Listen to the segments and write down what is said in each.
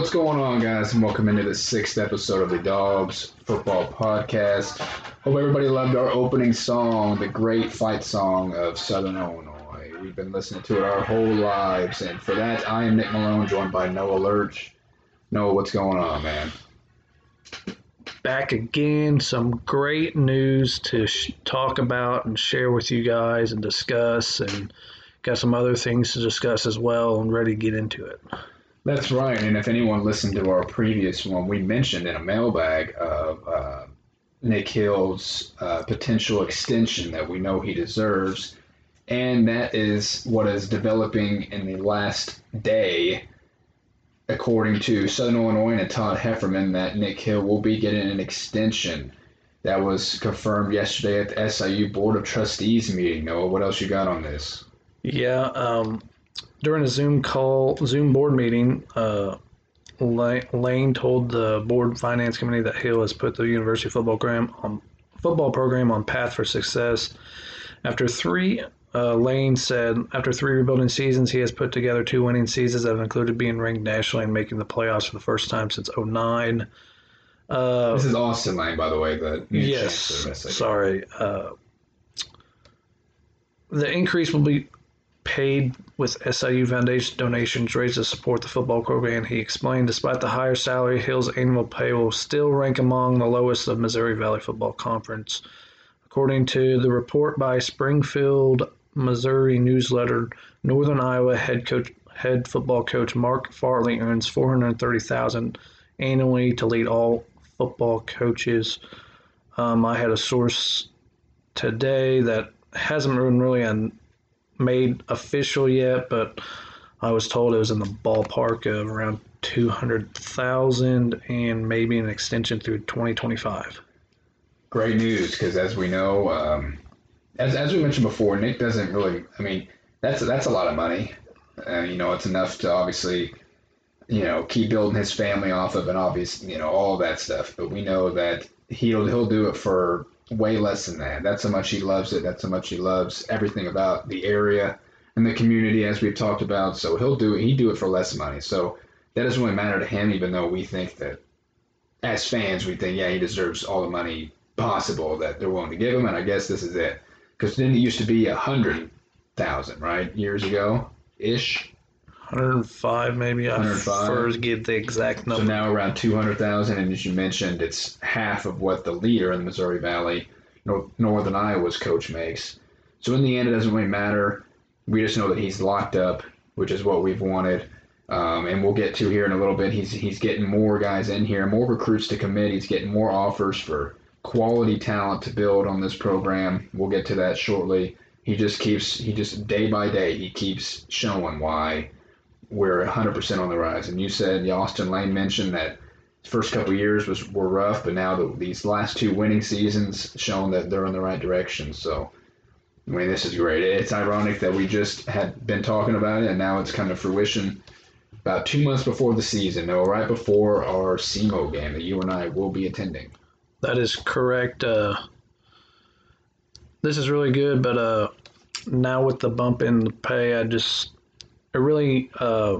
What's going on, guys, and welcome into the sixth episode of the Dogs Football Podcast. Hope everybody loved our opening song, the great fight song of Southern Illinois. We've been listening to it our whole lives, and for that, I am Nick Malone, joined by Noah Lurch. Noah, what's going on, man? back again. Some great news to sh- talk about and share with you guys and discuss, and got some other things to discuss as well. And ready to get into it. That's right. And if anyone listened to our previous one, we mentioned in a mailbag of uh, Nick Hill's uh, potential extension that we know he deserves. And that is what is developing in the last day, according to Southern Illinois and Todd Hefferman, that Nick Hill will be getting an extension. That was confirmed yesterday at the SIU Board of Trustees meeting. Noah, what else you got on this? Yeah, um, during a Zoom call, Zoom board meeting, uh, Lane told the board finance committee that Hill has put the university football program on football program on path for success. After three, uh, Lane said, after three rebuilding seasons, he has put together two winning seasons that have included being ranked nationally and making the playoffs for the first time since 09. Uh, this is Austin Lane, by the way. The yes, sorry. Uh, the increase will be paid with SIU Foundation donations raised to support the football program. He explained, despite the higher salary, Hill's annual pay will still rank among the lowest of Missouri Valley Football Conference. According to the report by Springfield, Missouri newsletter, Northern Iowa head coach head football coach Mark Farley earns 430,000 annually to lead all football coaches. Um, I had a source today that hasn't been really an made official yet, but I was told it was in the ballpark of around 200,000 and maybe an extension through 2025. Great news because as we know, um, as, as we mentioned before, Nick doesn't really, I mean, that's, that's a lot of money. Uh, you know, it's enough to obviously, you know, keep building his family off of and obvious, you know, all that stuff. But we know that he'll, he'll do it for way less than that. That's how much he loves it. That's how much he loves everything about the area and the community, as we've talked about. So he'll do it. He do it for less money. So that doesn't really matter to him, even though we think that as fans, we think, yeah, he deserves all the money possible that they're willing to give him. And I guess this is it. Because then it used to be a hundred thousand, right? Years ago ish. 105 maybe. 105. I first get the exact number. So now around 200,000, and as you mentioned, it's half of what the leader in the Missouri Valley, Northern Iowa's coach makes. So in the end, it doesn't really matter. We just know that he's locked up, which is what we've wanted. Um, and we'll get to here in a little bit. He's he's getting more guys in here, more recruits to commit. He's getting more offers for quality talent to build on this program. We'll get to that shortly. He just keeps he just day by day he keeps showing why we're 100% on the rise. And you said Austin Lane mentioned that first couple years was were rough, but now the, these last two winning seasons shown that they're in the right direction. So, I mean, this is great. It's ironic that we just had been talking about it, and now it's come to fruition. About two months before the season, no, right before our SEMO game that you and I will be attending. That is correct. Uh, this is really good, but uh, now with the bump in the pay, I just it really uh,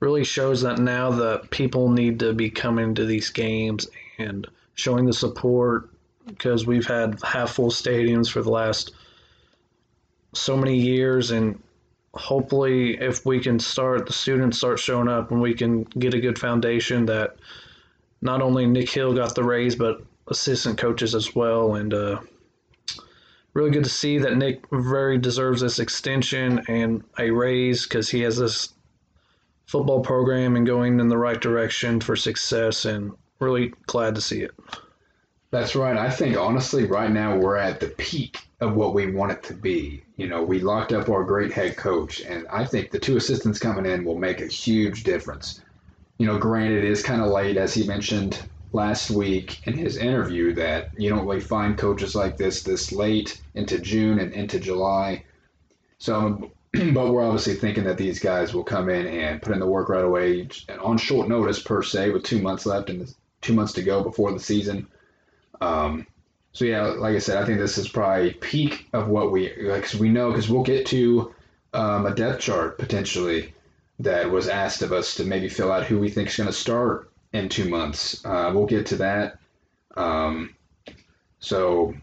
really shows that now that people need to be coming to these games and showing the support because we've had half full stadiums for the last so many years and hopefully if we can start the students start showing up and we can get a good foundation that not only Nick Hill got the raise but assistant coaches as well and uh, really good to see that Nick very deserves this extension and a raise because he has this football program and going in the right direction for success and really glad to see it. That's right. I think honestly, right now we're at the peak of what we want it to be. You know, we locked up our great head coach, and I think the two assistants coming in will make a huge difference. You know, granted, it is kind of late, as he mentioned last week in his interview that you don't really find coaches like this this late into June and into July. So, but we're obviously thinking that these guys will come in and put in the work right away on short notice per se, with two months left and two months to go before the season. Um, so yeah, like I said, I think this is probably peak of what we like. We know because we'll get to um, a depth chart potentially that was asked of us to maybe fill out who we think is going to start in two months. Uh, we'll get to that. Um, so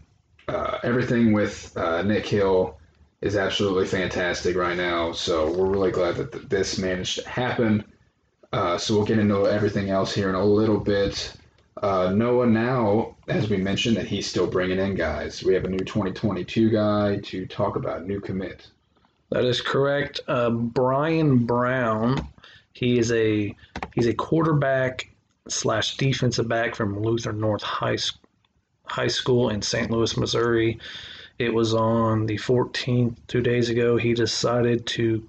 uh, everything with uh, Nick Hill is absolutely fantastic right now. So we're really glad that th- this managed to happen. Uh, so we'll get into everything else here in a little bit. Uh, Noah now, as we mentioned, that he's still bringing in guys. We have a new 2022 guy to talk about new commit. That is correct. Uh, Brian Brown, he is a he's a quarterback slash defensive back from Luther North High High School in St. Louis, Missouri. It was on the 14th, two days ago. He decided to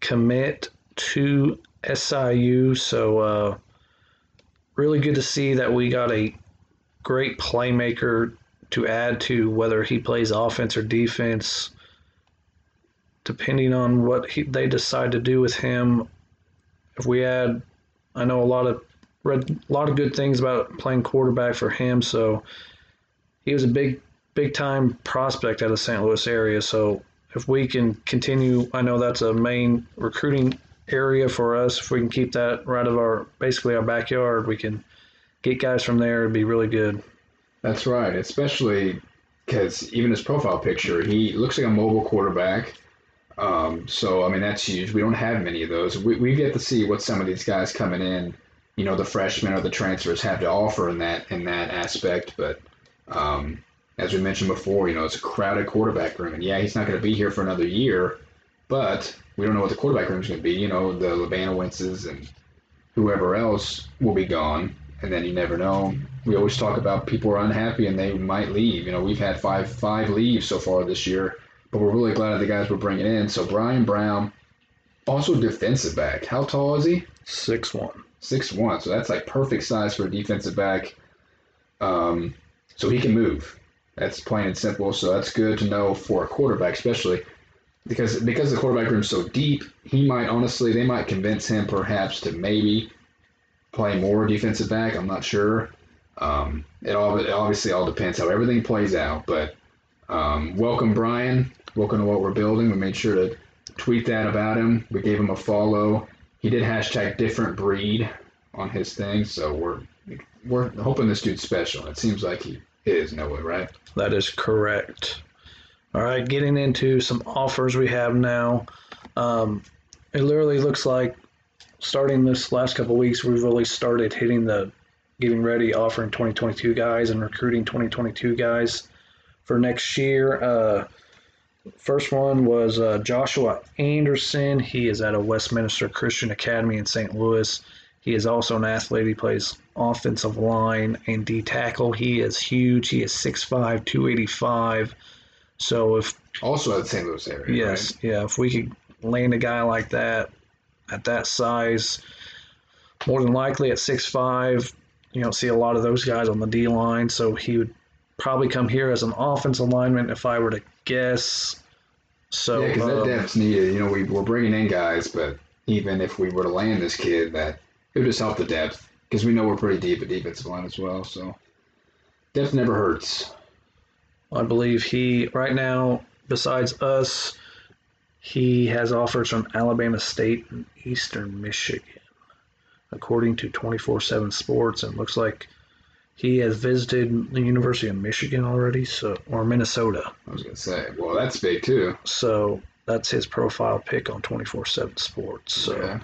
commit to SIU. So, uh, really good to see that we got a great playmaker to add to whether he plays offense or defense. Depending on what he, they decide to do with him, if we add, I know a lot of read a lot of good things about playing quarterback for him. So he was a big big time prospect out of St. Louis area. So if we can continue, I know that's a main recruiting area for us. If we can keep that right of our basically our backyard, we can get guys from there. It'd be really good. That's right, especially because even his profile picture, he looks like a mobile quarterback. Um, so I mean that's huge. We don't have many of those. We we get to see what some of these guys coming in, you know, the freshmen or the transfers have to offer in that in that aspect. But um, as we mentioned before, you know, it's a crowded quarterback room, and yeah, he's not going to be here for another year, but we don't know what the quarterback room is going to be. You know, the Labanowitzes and whoever else will be gone, and then you never know. We always talk about people are unhappy and they might leave. You know, we've had five five leaves so far this year, but we're really glad of the guys we're bringing in. So Brian Brown, also defensive back. How tall is he? Six one. Six one. So that's like perfect size for a defensive back. Um, so he can move. That's plain and simple. So that's good to know for a quarterback, especially because because the quarterback room's so deep. He might honestly, they might convince him perhaps to maybe play more defensive back. I'm not sure. Um, it all it obviously all depends how everything plays out. But um, welcome, Brian. Welcome to what we're building. We made sure to tweet that about him. We gave him a follow. He did hashtag different breed on his thing, so we're we're hoping this dude's special. It seems like he is, Noah, right? That is correct. All right, getting into some offers we have now. Um, it literally looks like starting this last couple weeks, we've really started hitting the getting ready, offering 2022 guys and recruiting 2022 guys for next year. Uh, first one was uh, Joshua Anderson. He is at a Westminster Christian Academy in St. Louis. He is also an athlete. He plays offensive line and D tackle. He is huge. He is 6'5, 285. So if also at St. Louis area. Yes, right? yeah. If we could land a guy like that at that size, more than likely at six five, you don't see a lot of those guys on the D line. So he would probably come here as an offensive lineman if I were to guess. So yeah, because um, that depth's needed. You know, we, we're bringing in guys, but even if we were to land this kid, that it would just help the depth because we know we're pretty deep at defensive line as well. So depth never hurts. I believe he right now, besides us, he has offers from Alabama State and Eastern Michigan, according to 24/7 Sports, and looks like he has visited the University of Michigan already, so or Minnesota. I was gonna say, well, that's big too. So that's his profile pick on 24/7 Sports. So Yeah.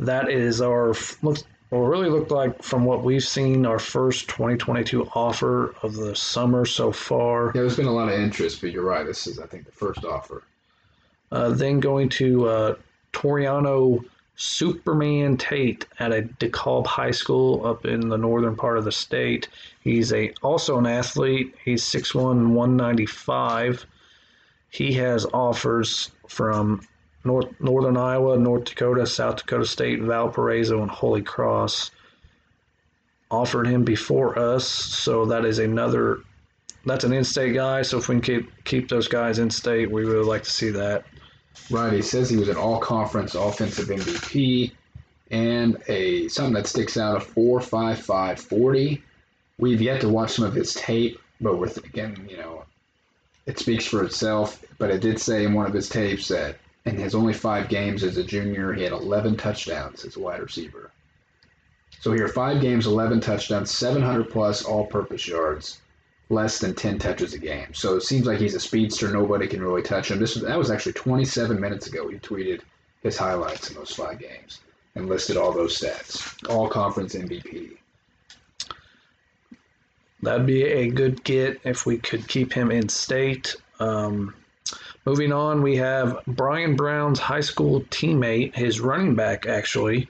that is our looks well, really looked like from what we've seen our first 2022 offer of the summer so far. Yeah, there's been a lot of interest, but you're right. This is, I think, the first offer. Uh, then going to uh, Toriano Superman Tate at a DeKalb High School up in the northern part of the state. He's a also an athlete. He's 6'1", 195. He has offers from North Northern Iowa, North Dakota, South Dakota State, Valparaiso, and Holy Cross. Offered him before us, so that is another. That's an in-state guy. So if we can keep keep those guys in state, we would like to see that. Right. He says he was an all-conference offensive MVP and a something that sticks out a four five five forty. We've yet to watch some of his tape, but we're again, you know, it speaks for itself. But it did say in one of his tapes that in his only five games as a junior, he had 11 touchdowns as a wide receiver. So here, five games, 11 touchdowns, 700 plus all-purpose yards, less than 10 touches a game. So it seems like he's a speedster. Nobody can really touch him. This that was actually 27 minutes ago. He tweeted his highlights in those five games and listed all those stats. All conference MVP. That'd be a good get if we could keep him in state. Um, moving on, we have Brian Brown's high school teammate, his running back actually,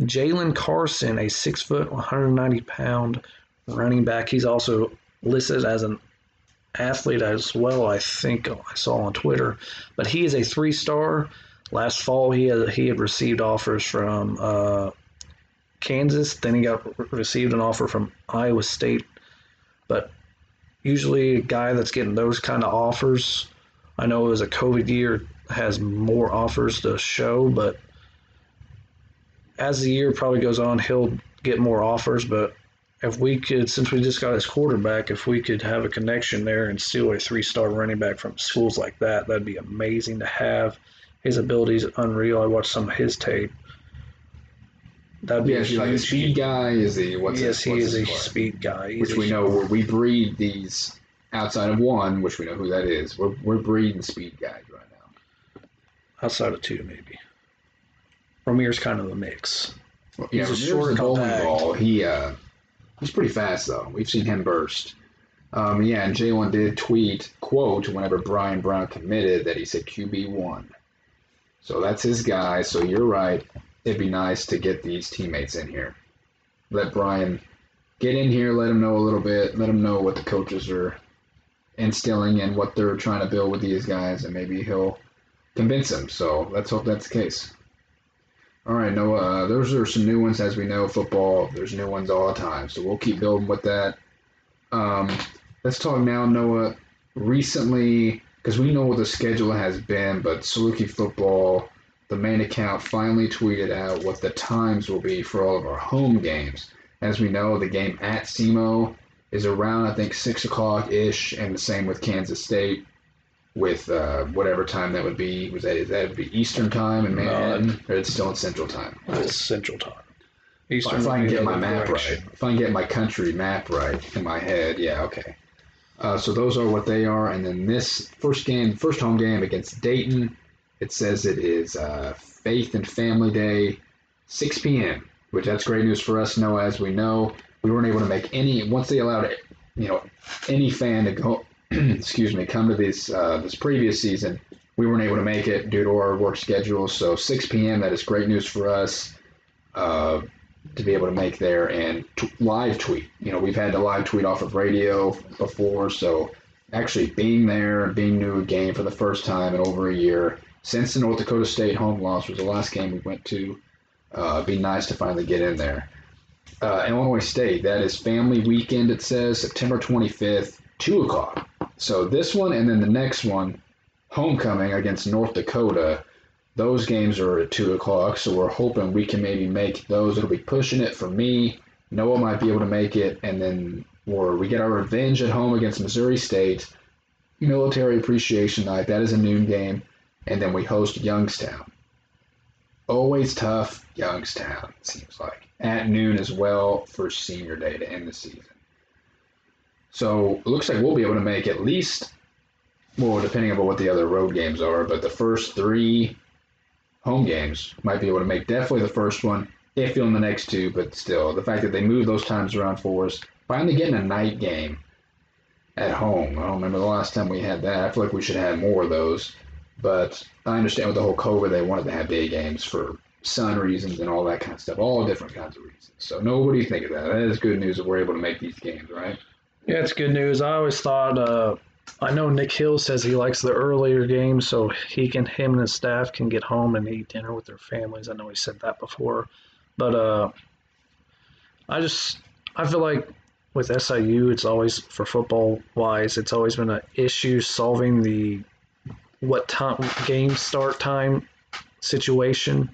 Jalen Carson, a six foot, 190 pound running back. He's also listed as an athlete as well. I think I saw on Twitter, but he is a three star. Last fall, he had he had received offers from uh, Kansas. Then he got received an offer from Iowa State. But usually, a guy that's getting those kind of offers, I know it was a COVID year, has more offers to show. But as the year probably goes on, he'll get more offers. But if we could, since we just got his quarterback, if we could have a connection there and steal a three-star running back from schools like that, that'd be amazing to have. His abilities unreal. I watched some of his tape. That'd be yeah, like a speed guy? Is he? What's yes, his, he what's is a part? speed guy. He's which we know where we breed these outside of one, which we know who that is. We're we're breeding speed guys right now. Outside of two, maybe. Ramir's kind of a mix. Well, yeah, he's a short bowling ball. He uh, he's pretty fast though. We've seen him burst. Um, yeah, and Jalen did tweet quote whenever Brian Brown committed that he said QB one. So that's his guy. So you're right. It'd be nice to get these teammates in here. Let Brian get in here. Let him know a little bit. Let him know what the coaches are instilling and what they're trying to build with these guys, and maybe he'll convince them. So let's hope that's the case. All right, Noah. Uh, those are some new ones, as we know. Football, there's new ones all the time, so we'll keep building with that. Um, let's talk now, Noah. Recently, because we know what the schedule has been, but Saluki Football, the main account, finally tweeted out what the times will be for all of our home games. As we know, the game at SEMO is around, I think, 6 o'clock ish, and the same with Kansas State with uh, whatever time that would be. Was that, is that would be Eastern time in Manhattan, no, or it's still in Central time? It's Central time. Eastern if I can get my map direction. right, if I can get my country map right in my head, yeah, okay. Uh, so those are what they are, and then this first game, first home game against Dayton, it says it is uh, Faith and Family Day, 6 p.m. Which that's great news for us. Know as we know, we weren't able to make any once they allowed you know any fan to go. excuse me, come to this uh, this previous season. We weren't able to make it due to our work schedule. So 6 p.m. That is great news for us. Uh, to be able to make there and t- live tweet. You know, we've had to live tweet off of radio before, so actually being there and being new game for the first time in over a year since the North Dakota State home loss was the last game we went to. Uh, be nice to finally get in there. Uh, Illinois State, that is family weekend, it says, September 25th, 2 o'clock. So this one and then the next one, homecoming against North Dakota, those games are at two o'clock, so we're hoping we can maybe make those. It'll be pushing it for me. Noah might be able to make it, and then or we get our revenge at home against Missouri State. Military Appreciation Night. That is a noon game, and then we host Youngstown. Always tough, Youngstown. It seems like at noon as well for Senior Day to end the season. So it looks like we'll be able to make at least, well, depending on what the other road games are, but the first three home games. Might be able to make definitely the first one, iffy on the next two, but still, the fact that they move those times around for us, finally getting a night game at home. I don't remember the last time we had that. I feel like we should have more of those. But I understand with the whole COVID, they wanted to have day games for sun reasons and all that kind of stuff, all different kinds of reasons. So, no, what do you think of that? That is good news that we're able to make these games, right? Yeah, it's good news. I always thought uh, I know Nick Hill says he likes the earlier games so he can him and his staff can get home and eat dinner with their families. I know he said that before, but uh, I just I feel like with SIU, it's always for football wise, it's always been an issue solving the what time game start time situation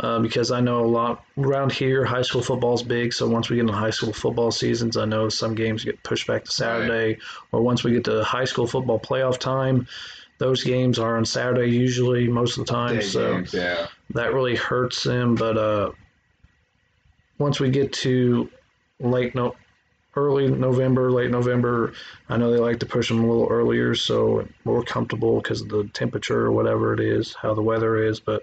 uh, because I know a lot around here, high school football is big. So once we get into high school football seasons, I know some games get pushed back to Saturday, right. or once we get to high school football playoff time, those games are on Saturday usually most of the time, Day so games, yeah. that really hurts them. But uh, once we get to late no, early November, late November, I know they like to push them a little earlier, so more comfortable because of the temperature or whatever it is, how the weather is. But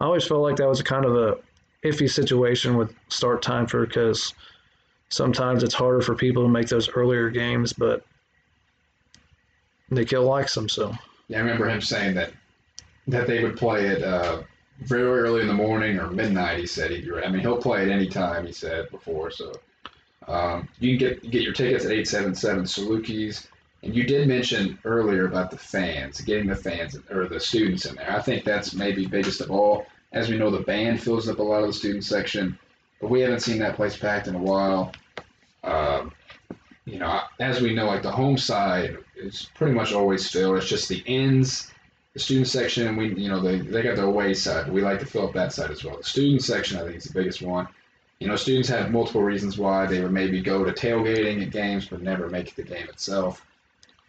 I always felt like that was kind of a iffy situation with start time for because sometimes it's harder for people to make those earlier games, but Nick Hill likes them so. Yeah, I remember him saying that that they would play it uh, very early in the morning or midnight. He said he'd be. I mean, he'll play at any time. He said before, so um, you can get get your tickets at eight seven seven Salukis. And you did mention earlier about the fans, getting the fans or the students in there. I think that's maybe biggest of all. As we know, the band fills up a lot of the student section, but we haven't seen that place packed in a while. Um, you know, as we know, like the home side is pretty much always filled. It's just the ends, the student section. We, you know, they they got the away side. We like to fill up that side as well. The student section, I think, is the biggest one. You know, students have multiple reasons why they would maybe go to tailgating at games but never make the game itself.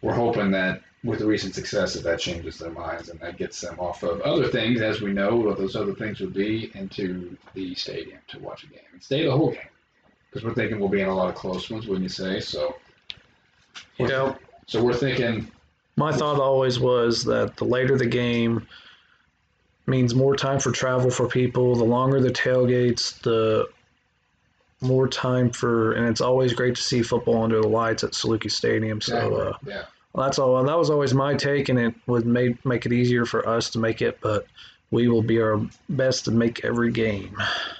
We're hoping that with the recent success that that changes their minds and that gets them off of other things, as we know what those other things would be, into the stadium to watch a game and stay the whole game. Because we're thinking we'll be in a lot of close ones, wouldn't you say? So, Yeah. so we're thinking My thought always was that the later the game means more time for travel for people. The longer the tailgates, the more time for, and it's always great to see football under the lights at Saluki Stadium. So uh, yeah. that's all. And that was always my take, and it would make make it easier for us to make it. But we will be our best to make every game.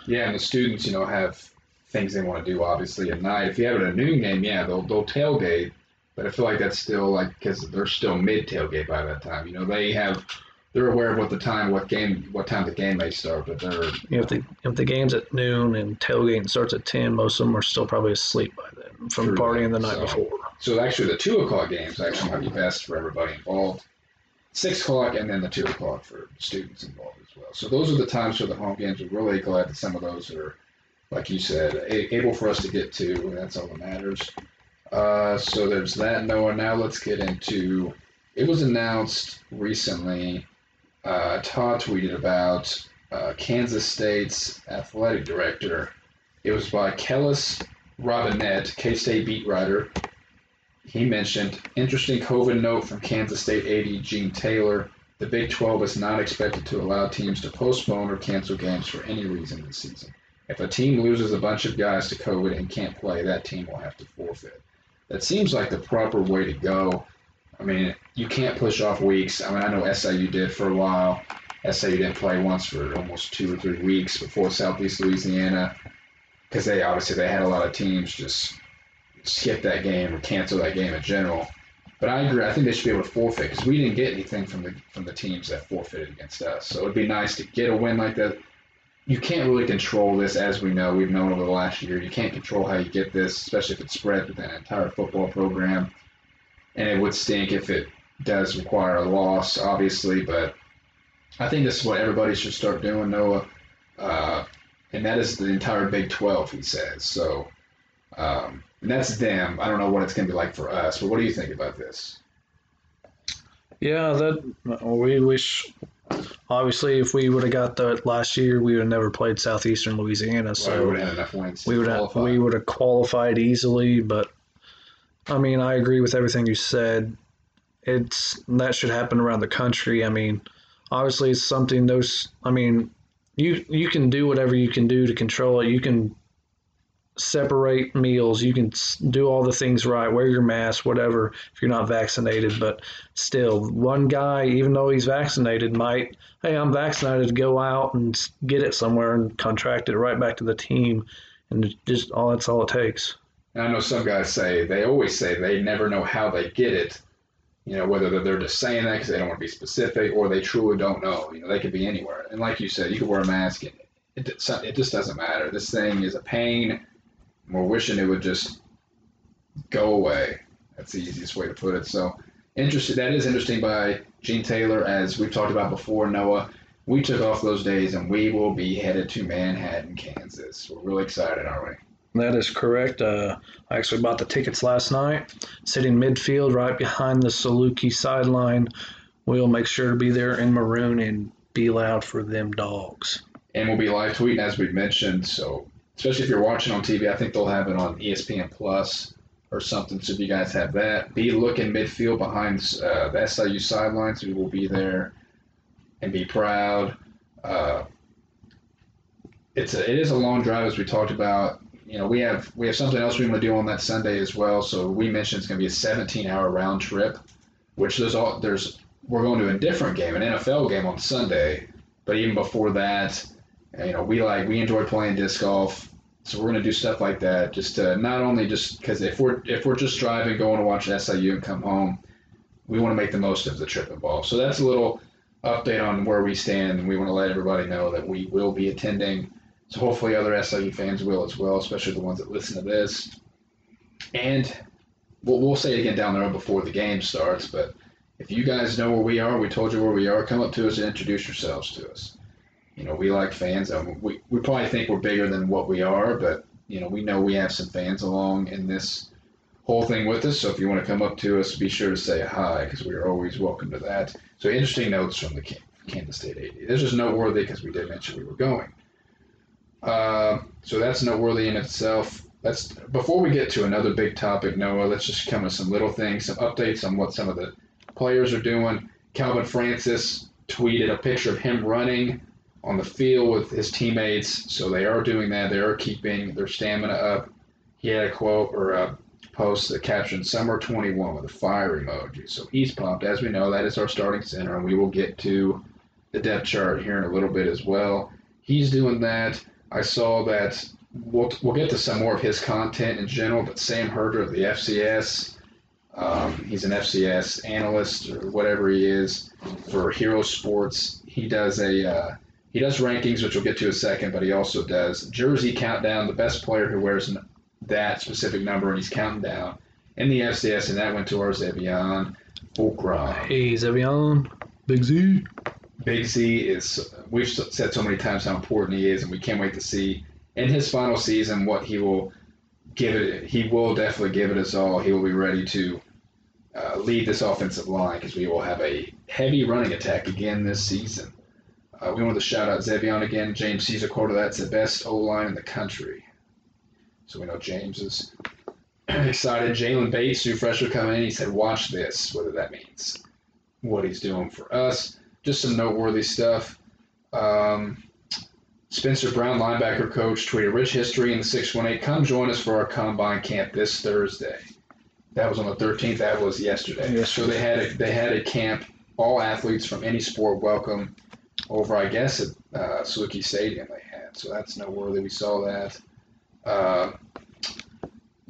Yeah, and the students, you know, have things they want to do. Obviously, at night. If you have it a noon game, yeah, they'll they'll tailgate. But I feel like that's still like because they're still mid tailgate by that time. You know, they have they're aware of what the time, what game, what time the game may start, but they're You know, if the if the game's at noon and tailgating starts at ten, most of them are still probably asleep by then from partying the night So- before. so actually the two o'clock games actually might be best for everybody involved. Six o'clock and then the two o'clock for students involved as well. So those are the times for the home games. We're really glad that some of those are, like you said, a- able for us to get to, and that's all that matters. Uh, so there's that, Noah. Now let's get into. It was announced recently. Uh, Todd tweeted about uh, Kansas State's athletic director. It was by Kellis Robinett, K State beat writer. He mentioned interesting COVID note from Kansas State AD Gene Taylor. The Big 12 is not expected to allow teams to postpone or cancel games for any reason this season. If a team loses a bunch of guys to COVID and can't play, that team will have to forfeit. That seems like the proper way to go. I mean, you can't push off weeks. I mean, I know SIU did for a while. SIU didn't play once for almost two or three weeks before Southeast Louisiana because they obviously they had a lot of teams just skip that game or cancel that game in general. But I agree. I think they should be able to forfeit because we didn't get anything from the from the teams that forfeited against us. So it'd be nice to get a win like that. You can't really control this, as we know. We've known over the last year. You can't control how you get this, especially if it's spread within an entire football program. And it would stink if it does require a loss, obviously. But I think this is what everybody should start doing, Noah. Uh, and that is the entire Big 12, he says. So, um, and that's them. I don't know what it's going to be like for us, but what do you think about this? Yeah, that we wish. Obviously, if we would have got that last year, we would have never played Southeastern Louisiana. So we would have enough wins. to we would have qualify. we would have qualified easily. But I mean, I agree with everything you said. It's that should happen around the country. I mean, obviously, it's something those. I mean, you you can do whatever you can do to control it. You can separate meals. You can do all the things right. Wear your mask, whatever. If you're not vaccinated, but still, one guy, even though he's vaccinated, might hey, I'm vaccinated, go out and get it somewhere and contract it right back to the team, and just all that's all it takes. And I know some guys say they always say they never know how they get it. You know, whether they're- just saying that because they don't want to be specific, or they truly don't know. You know, they could be anywhere. And like you said, you could wear a mask, and it it just doesn't matter. This thing is a pain. We're wishing it would just go away. That's the easiest way to put it. So, interesting. That is interesting by Gene Taylor, as we've talked about before. Noah, we took off those days, and we will be headed to Manhattan, Kansas. We're really excited, aren't we? That is correct. Uh, I actually bought the tickets last night, sitting midfield right behind the Saluki sideline we'll make sure to be there in maroon and be loud for them dogs. And we'll be live tweeting as we mentioned. So especially if you're watching on TV, I think they'll have it on ESPN Plus or something. So if you guys have that, be looking midfield behind uh, the SIU sidelines. We will be there and be proud. Uh, it's a, it is a long drive as we talked about. You know, we have we have something else we want to do on that Sunday as well. So we mentioned it's going to be a 17 hour round trip, which there's all there's we're going to a different game, an NFL game on Sunday. But even before that, you know, we like we enjoy playing disc golf. So we're going to do stuff like that, just to not only just because if we're if we're just driving, going to watch SIU and come home, we want to make the most of the trip involved. So that's a little update on where we stand, and we want to let everybody know that we will be attending. So hopefully other SIU fans will as well, especially the ones that listen to this. And we'll, we'll say it again down the road before the game starts, but if you guys know where we are, we told you where we are, come up to us and introduce yourselves to us. You know, we like fans. I we, we probably think we're bigger than what we are, but, you know, we know we have some fans along in this whole thing with us. So if you want to come up to us, be sure to say hi because we are always welcome to that. So interesting notes from the Kansas State AD. This is noteworthy because we did mention we were going. Uh, so that's noteworthy in itself. That's before we get to another big topic, Noah. Let's just come with some little things, some updates on what some of the players are doing. Calvin Francis tweeted a picture of him running on the field with his teammates. So they are doing that. They are keeping their stamina up. He had a quote or a post that captioned "Summer 21" with a fire emoji. So he's pumped. As we know, that is our starting center, and we will get to the depth chart here in a little bit as well. He's doing that. I saw that we'll, we'll get to some more of his content in general, but Sam Herder of the FCS, um, he's an FCS analyst or whatever he is for Hero Sports. He does a uh, he does rankings, which we'll get to in a second, but he also does jersey countdown, the best player who wears that specific number, and he's counting down in the FCS, and that went to our Zevion Fulcrum. Hey, Zevion, Big Z. Big Z is, we've said so many times how important he is, and we can't wait to see in his final season what he will give it. He will definitely give it us all. He will be ready to uh, lead this offensive line because we will have a heavy running attack again this season. Uh, we want to shout out Zevion again. James Caesar quoted that's the best O line in the country. So we know James is excited. Jalen Bates, new freshman coming in, he said, "Watch this." Whether that means what he's doing for us just some noteworthy stuff. Um, Spencer Brown, linebacker coach, tweeted rich history in the 618. Come join us for our combine camp this Thursday. That was on the 13th. That was yesterday. Yes. So they had a, they had a camp. All athletes from any sport welcome over, I guess, at uh, Saluki Stadium they had. So that's noteworthy. We saw that. Uh,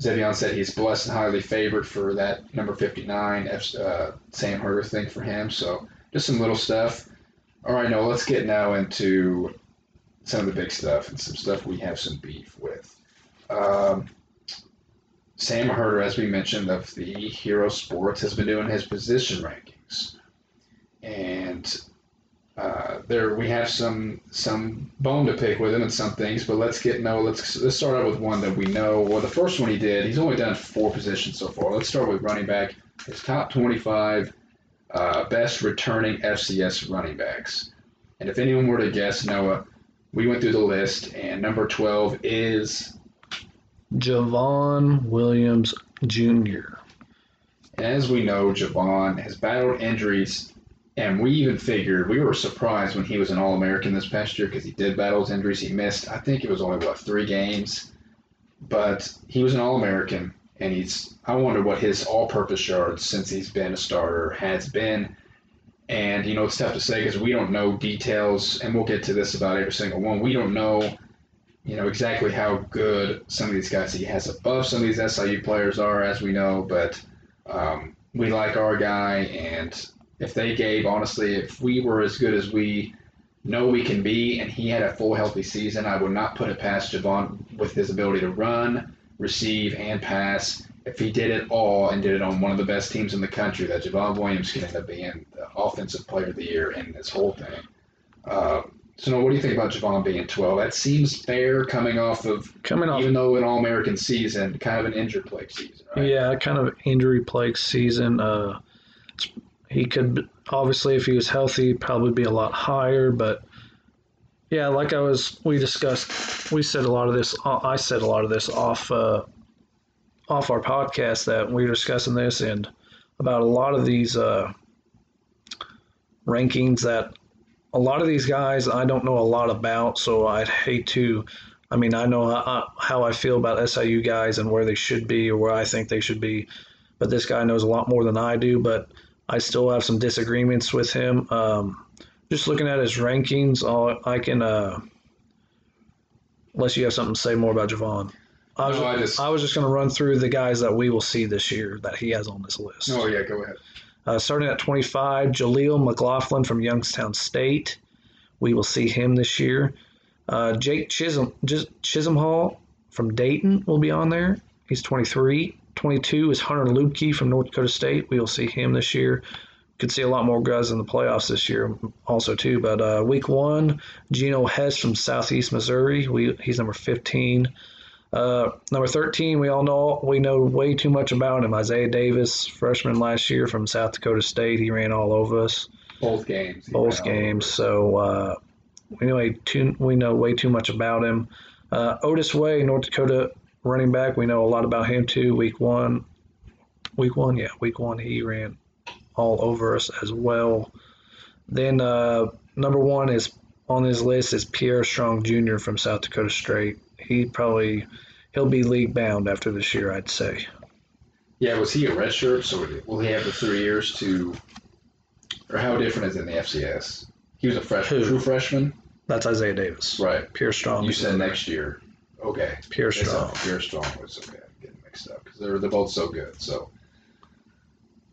Zevion said he's blessed and highly favored for that number 59 uh, Sam Herder thing for him. So just some little stuff. All right, now let's get now into some of the big stuff and some stuff we have some beef with. Um, Sam Herder, as we mentioned, of the Hero Sports, has been doing his position rankings, and uh, there we have some some bone to pick with him and some things. But let's get no. Let's let's start out with one that we know. Well, the first one he did, he's only done four positions so far. Let's start with running back. His top 25 uh, best returning FCS running backs. And if anyone were to guess, Noah, we went through the list, and number 12 is Javon Williams Jr. And as we know, Javon has battled injuries, and we even figured we were surprised when he was an All American this past year because he did battle his injuries. He missed, I think it was only, what, three games? But he was an All American and he's I wonder what his all-purpose yards since he's been a starter has been. And you know it's tough to say because we don't know details, and we'll get to this about every single one. We don't know, you know, exactly how good some of these guys he has above some of these SIU players are, as we know. But um, we like our guy, and if they gave honestly, if we were as good as we know we can be, and he had a full healthy season, I would not put it past Javon with his ability to run receive, and pass. If he did it all and did it on one of the best teams in the country, that Javon Williams could end up being the offensive player of the year in this whole thing. Uh, so, no, what do you think about Javon being 12? That seems fair coming off of coming off, even though an All American season, kind of an injured plague season. Right? Yeah, kind of injury plague season. Uh, he could obviously, if he was healthy, probably be a lot higher. But yeah, like I was, we discussed, we said a lot of this. I said a lot of this off uh, off our podcast that we were discussing this and about a lot of these uh, rankings that a lot of these guys I don't know a lot about, so I'd hate to. I mean, I know how, how I feel about SIU guys and where they should be or where I think they should be, but this guy knows a lot more than I do. But I still have some disagreements with him. Um, just looking at his rankings, I'll, I can. Uh, unless you have something to say more about Javon. I was, No, I just- I was just going to run through the guys that we will see this year that he has on this list. Oh yeah, go ahead. Uh, starting at 25, Jaleel McLaughlin from Youngstown State. We will see him this year. Uh, Jake Chisholm, Chisholm Hall from Dayton will be on there. He's 23. 22 is Hunter Luepke from North Dakota State. We will see him this year. Could see a lot more guys in the playoffs this year, also too. But uh, week one, Geno Hess from Southeast Missouri. We he's number 15. Uh, number 13, we all know we know way too much about him. Isaiah Davis, freshman last year from South Dakota State. He ran all over us, Both games. both games. So uh, we know way too we know way too much about him. Uh, Otis Weah, North Dakota running back. We know a lot about him too. Week one, week one, yeah, week one, he ran all over us as well. Then uh, number one is on his list is Pierre Strong Jr. from South Dakota State. He probably he'll be league bound after this year, I'd say. Yeah, was he a redshirt? So will he have the three years to, or how different is it in the FCS? He was a freshman, Who? true freshman, That's Isaiah Davis. right? Pierre Strong. You said next year. Okay. Pierre Strong. Pierre Strong was okay. I'm getting mixed up because they're they're both so good. So,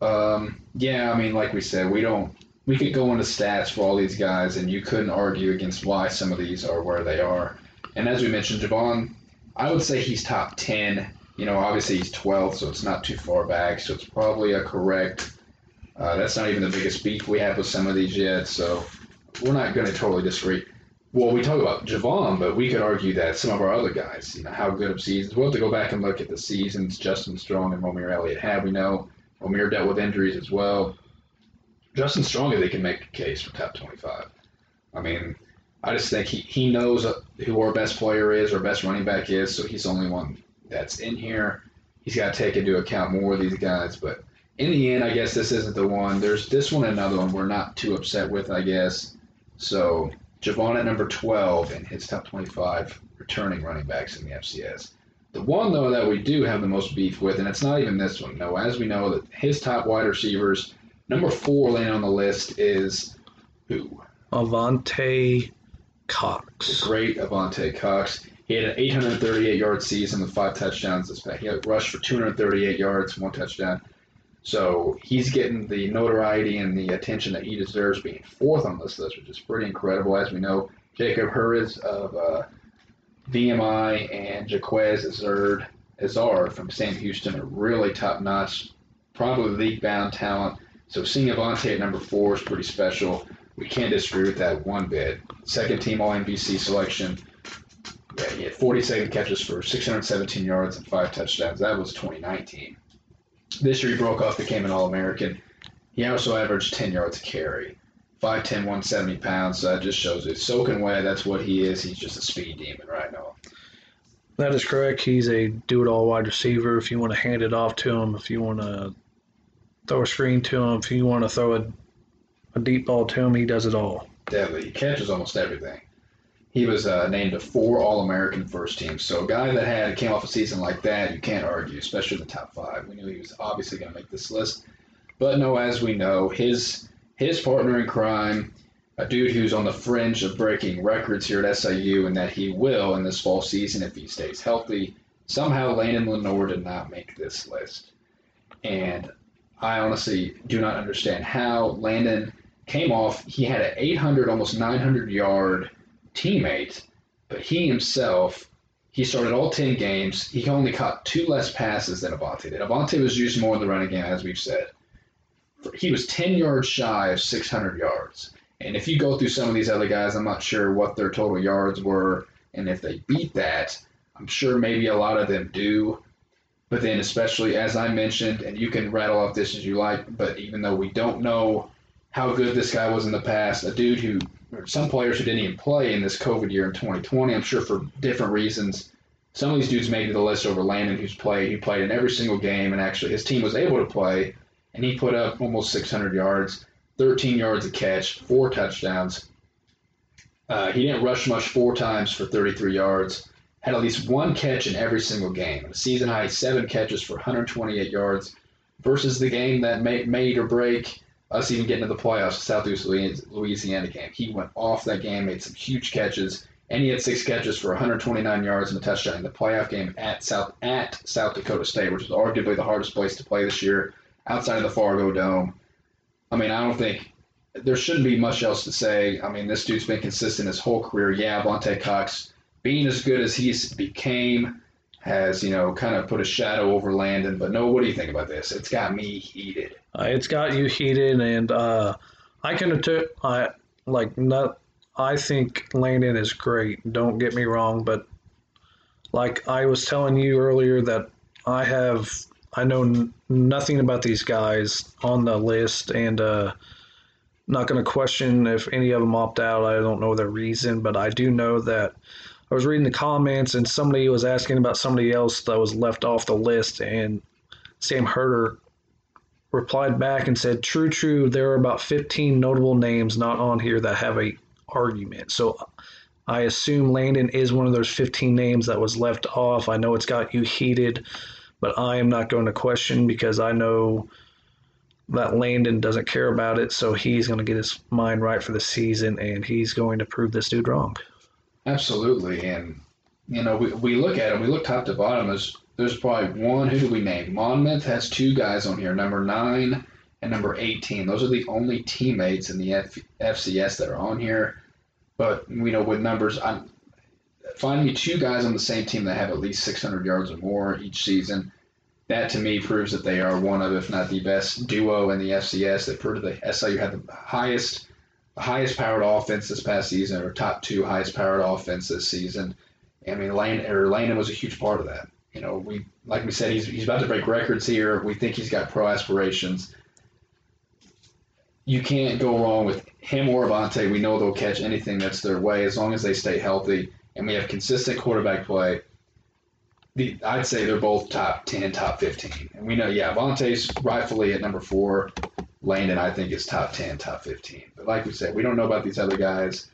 um, yeah, I mean, like we said, we don't we could go into stats for all these guys, and you couldn't argue against why some of these are where they are. And as we mentioned, Javon, I would say he's top ten. You know, obviously he's 12th, so it's not too far back. So it's probably a correct. Uh, that's not even the biggest beef we have with some of these yet. So we're not going to totally disagree. Well, we talk about Javon, but we could argue that some of our other guys, you know, how good of seasons. We'll have to go back and look at the seasons Justin Strong and Romeo Elliott had. We know Romeo dealt with injuries as well. Justin Strong, they can make a case for top 25. I mean, I just think he, he knows who our best player is, our best running back is, so he's the only one that's in here. He's got to take into account more of these guys, but in the end, I guess this isn't the one. There's this one and another one we're not too upset with, I guess. So Javon at number 12 in his top 25 returning running backs in the FCS. The one, though, that we do have the most beef with, and it's not even this one. No, as we know, that his top wide receivers, number four laying on the list is who? Avante The Cox. great Avante Cox. He had an 838 yard season with five touchdowns this past. He had rushed for 238 yards, one touchdown. So he's getting the notoriety and the attention that he deserves, being fourth on this list, which is pretty incredible. As we know, Jakob Herres of uh, VMI and Jequez Ezzard, Ezzard from Sam Houston are really top notch, probably league bound talent. So seeing Avante at number four is pretty special. We can't disagree with that one bit. Second team All NBC selection. Yeah, he had 47 catches for 617 yards and five touchdowns. That was 2019. This year he broke off, became an All American. He also averaged 10 yards a carry. 5'10, 170 pounds. So that just shows it. Soaking wet, that's what he is. He's just a speed demon right now. That is correct. He's a do-it-all wide receiver. If you want to hand it off to him, if you want to throw a screen to him, if you want to throw a, a deep ball to him, he does it all. deadly. He catches almost everything. He was uh, named a four All-American first team. So a guy that had came off a season like that, you can't argue, especially the top five. We knew he was obviously going to make this list. But no, as we know, his his partner in crime, a dude who's on the fringe of breaking records here at SIU, and that he will in this fall season if he stays healthy. Somehow, Landon Lenoir did not make this list, and I honestly do not understand how Landon came off. He had an 800, almost 900 yard teammate, but he himself, he started all 10 games. He only caught two less passes than Avante did. Avante was used more in the running game, as we've said. He was 10 yards shy of 600 yards. And if you go through some of these other guys, I'm not sure what their total yards were. And if they beat that, I'm sure maybe a lot of them do. But then, especially as I mentioned, and you can rattle off this as you like, but even though we don't know how good this guy was in the past, a dude who, some players who didn't even play in this COVID year in 2020, I'm sure for different reasons. Some of these dudes made the list over Landon, who's played. He played in every single game, and actually his team was able to play, and he put up almost 600 yards, 13 yards a catch, four touchdowns. Uh, he didn't rush much four times for 33 yards had at least one catch in every single game. A season high seven catches for 128 yards versus the game that made, made or break us even getting to the playoffs, the Southeast Louisiana game. He went off that game, made some huge catches, and he had six catches for 129 yards and a touchdown in the playoff game at South at South Dakota State, which is arguably the hardest place to play this year, outside of the Fargo Dome. I mean, I don't think there shouldn't be much else to say. I mean, this dude's been consistent his whole career. Yeah, Vontae Cox being as good as he's became has, you know, kind of put a shadow over Landon. But no, what do you think about this? It's got me heated. Uh, it's got you heated, and uh, I of took, I like, not, I think Landon is great. Don't get me wrong, but like I was telling you earlier that I have, I know n- nothing about these guys on the list, and uh, not going to question if any of them opt out. I don't know their reason, but I do know that I was reading the comments and somebody was asking about somebody else that was left off the list, and Sam Herder replied back and said, "True, true. There are about 15 notable names not on here that have a argument." So I assume Landon is one of those 15 names that was left off. I know it's got you heated, but I am not going to question because I know that Landon doesn't care about it, so he's going to get his mind right for the season, and he's going to prove this dude wrong. Absolutely, and you know we, we look at it, we look top to bottom. There's there's probably one. Who do we name? Monmouth has two guys on here, number nine and number 18. Those are the only teammates in the F, FCS that are on here. But you know with numbers, I'm find me two guys on the same team that have at least 600 yards or more each season. That to me proves that they are one of, if not the best duo in the FCS. That proved that SIU had the highest the highest powered offense this past season, or top two highest powered offense this season. I mean, Lane or Landon was a huge part of that. You know, we like we said, he's he's about to break records here. We think he's got pro aspirations. You can't go wrong with him or Avante. We know they'll catch anything that's their way as long as they stay healthy and we have consistent quarterback play. The, I'd say they're both top 10, top 15. And we know, yeah, Avante's rightfully at number four. Landon, I think, is top 10, top 15. But like we said, we don't know about these other guys.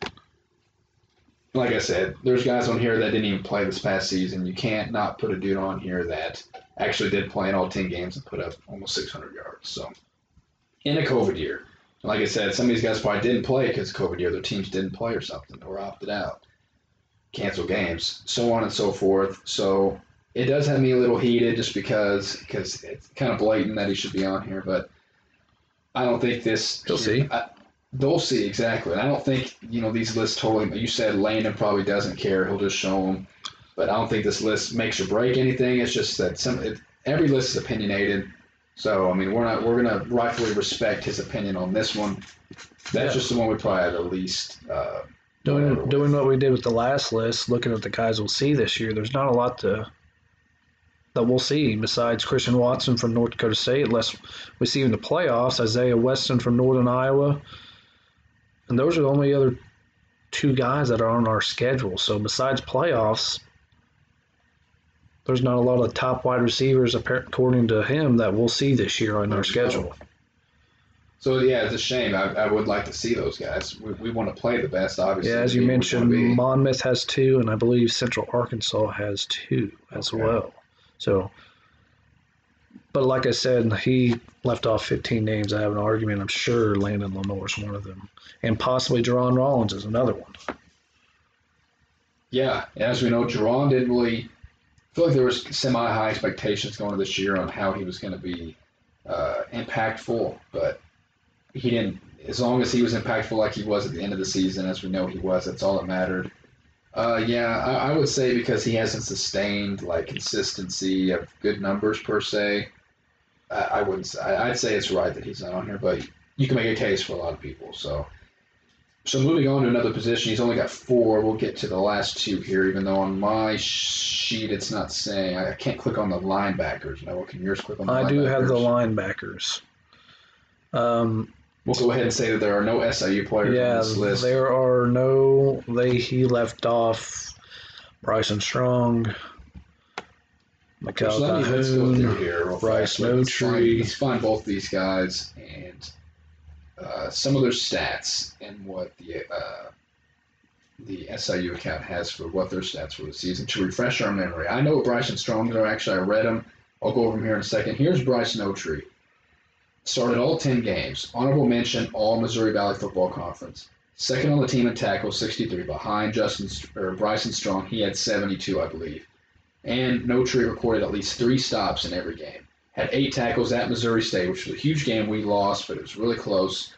Like I said, there's guys on here that didn't even play this past season. You can't not put a dude on here that actually did play in all 10 games and put up almost 600 yards. So, in a COVID year, like I said, some of these guys probably didn't play because COVID year. Their teams didn't play or something or opted out, cancel games, so on and so forth. So, it does have me a little heated just because because it's kind of blatant that he should be on here, but – I don't think this. They'll see. I, they'll see exactly, and I don't think you know these lists totally. You said Landon probably doesn't care; he'll just show them. But I don't think this list makes or break anything. It's just that some it, every list is opinionated. So I mean, we're not we're gonna rightfully respect his opinion on this one. That's yeah. just the one we probably have the least. Uh, doing doing what we did with the last list, looking at the guys we'll see this year. There's not a lot to that we'll see besides Christian Watson from North Dakota State, unless we see in the playoffs, Isaiah Weston from Northern Iowa. And those are the only other two guys that are on our schedule. So besides playoffs, there's not a lot of top wide receivers, according to him, that we'll see this year on our schedule. So yeah, it's a shame. I, I would like to see those guys. We, we want to play the best, obviously. Yeah, as you mentioned, Monmouth has two, and I believe Central Arkansas has two as okay. well. So, but like I said, he left off 15 names. I have an argument. I'm sure Landon Lenoir is one of them, and possibly Jerron Rollins is another one. Yeah, as we know, Jerron didn't really feel like there was semi-high expectations going into this year on how he was going to be uh, impactful, but he didn't. As long as he was impactful like he was at the end of the season, as we know he was, that's all that mattered. Uh, yeah, I, I, would say because he hasn't sustained like consistency of good numbers per se. I, I wouldn't. I, I'd say it's right that he's not on here, but you can make a case for a lot of people. So So moving on to another position, he's only got four. We'll get to the last two here, even though on my sheet it's not saying. I can't click on the linebackers. Now, can yours click on the I do have the linebackers. Um, We'll go ahead and say that there are no SIU players yeah, on this list. there are no. They he left off Bryson Strong, Mikel So let me, let's go through Calhoun. here real Bryce fast. Let's find, both these guys and uh, some of their stats and what the uh, the SIU account has for what their stats for the season to refresh our memory. I know what Bryson Strong are. Actually, I read them. I'll go over them here in a second. Here's Bryce Notree. Started all 10 games. Honorable mention, all Missouri Valley Football Conference. Second on the team in tackles, 63, behind Justin or Bryson Strong. He had 72, I believe and Notree recorded at least three stops in every game. Had eight tackles at Missouri State, which was a huge game we lost, but it was really close,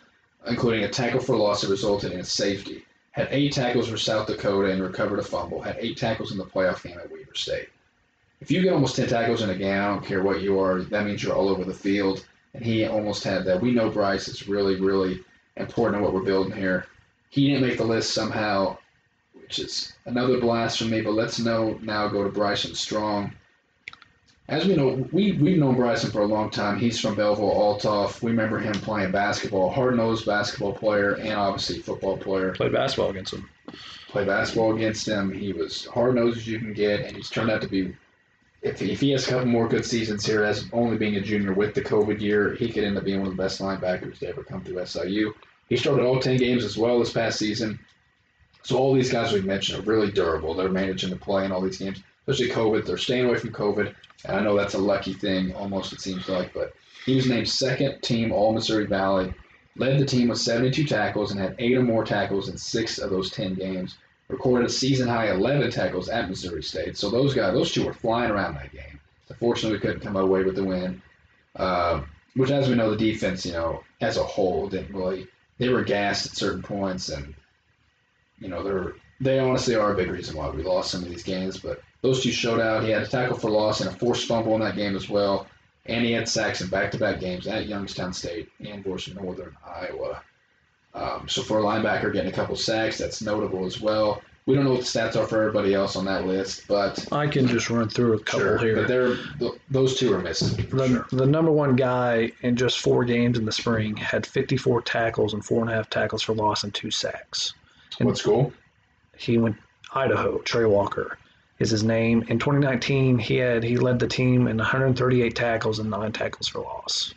including a tackle for loss that resulted in a safety. Had eight tackles for South Dakota and recovered a fumble. Had eight tackles in the playoff game at Weber State. If you get almost 10 tackles in a game, I don't care what you are, that means you're all over the field. And he almost had that. We know Bryce is really, really important in what we're building here. He didn't make the list somehow which is another blasphemy. But let's know now go to Bryson Strong. As we know, we we've known Bryson for a long time. He's from Belleville, Althoff. We remember him playing basketball, hard nosed basketball player, and obviously football player. Played basketball against him. Played basketball against him. He was hard nosed as you can get, and he's turned out to be. If, if he has a couple more good seasons here, as only being a junior with the COVID year, he could end up being one of the best linebackers to ever come through SIU. He started all 10 games as well this past season. So all these guys we've mentioned are really durable. They're managing to play in all these games, especially COVID. They're staying away from COVID, and I know that's a lucky thing, almost it seems like. But he was named second team All Missouri Valley, led the team with 72 tackles, and had eight or more tackles in six of those 10 games. Recorded a season high 11 tackles at Missouri State. So those guys, those two were flying around that game. Unfortunately, we couldn't come away with the win. Uh, which, as we know, the defense, you know, as a whole, didn't really. They were gassed at certain points, and you know, they're they honestly are a big reason why we lost some of these games. But those two showed out. He had a tackle for loss and a forced fumble in that game as well. And he had sacks in back-to-back games at Youngstown State and versus Northern Iowa. Um, so for a linebacker getting a couple sacks, that's notable as well. We don't know what the stats are for everybody else on that list, but I can just run through a couple sure. here. But they're those two are missing the, sure. the number one guy in just four games in the spring had 54 tackles and four and a half tackles for loss and two sacks. and- What school? He went Idaho. Tre Walker is his name. In 2019, he had he led the team in 138 tackles and nine tackles for loss.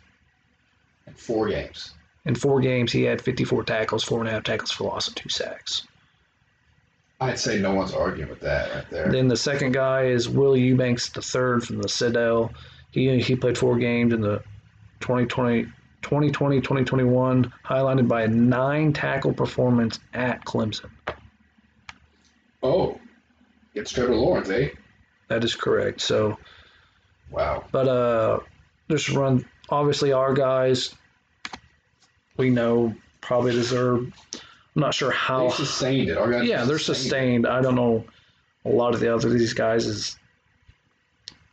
In four games. In four games, he had 54 tackles, four and a half tackles for loss, and two sacks. I'd say no one's arguing with that right there. Then the second guy is Will Eubanks the third from the Citadel. He he played four games in the 2020 2020 2021, highlighted by a nine tackle performance at Clemson. Oh, it's Trevor Lawrence, eh? That is correct. So, Wow. but uh, just run. Obviously, our guys we know probably deserve. I'm not sure how. They sustained it. Our Yeah, they're sustained sustained. I don't know a lot of the other these guys' is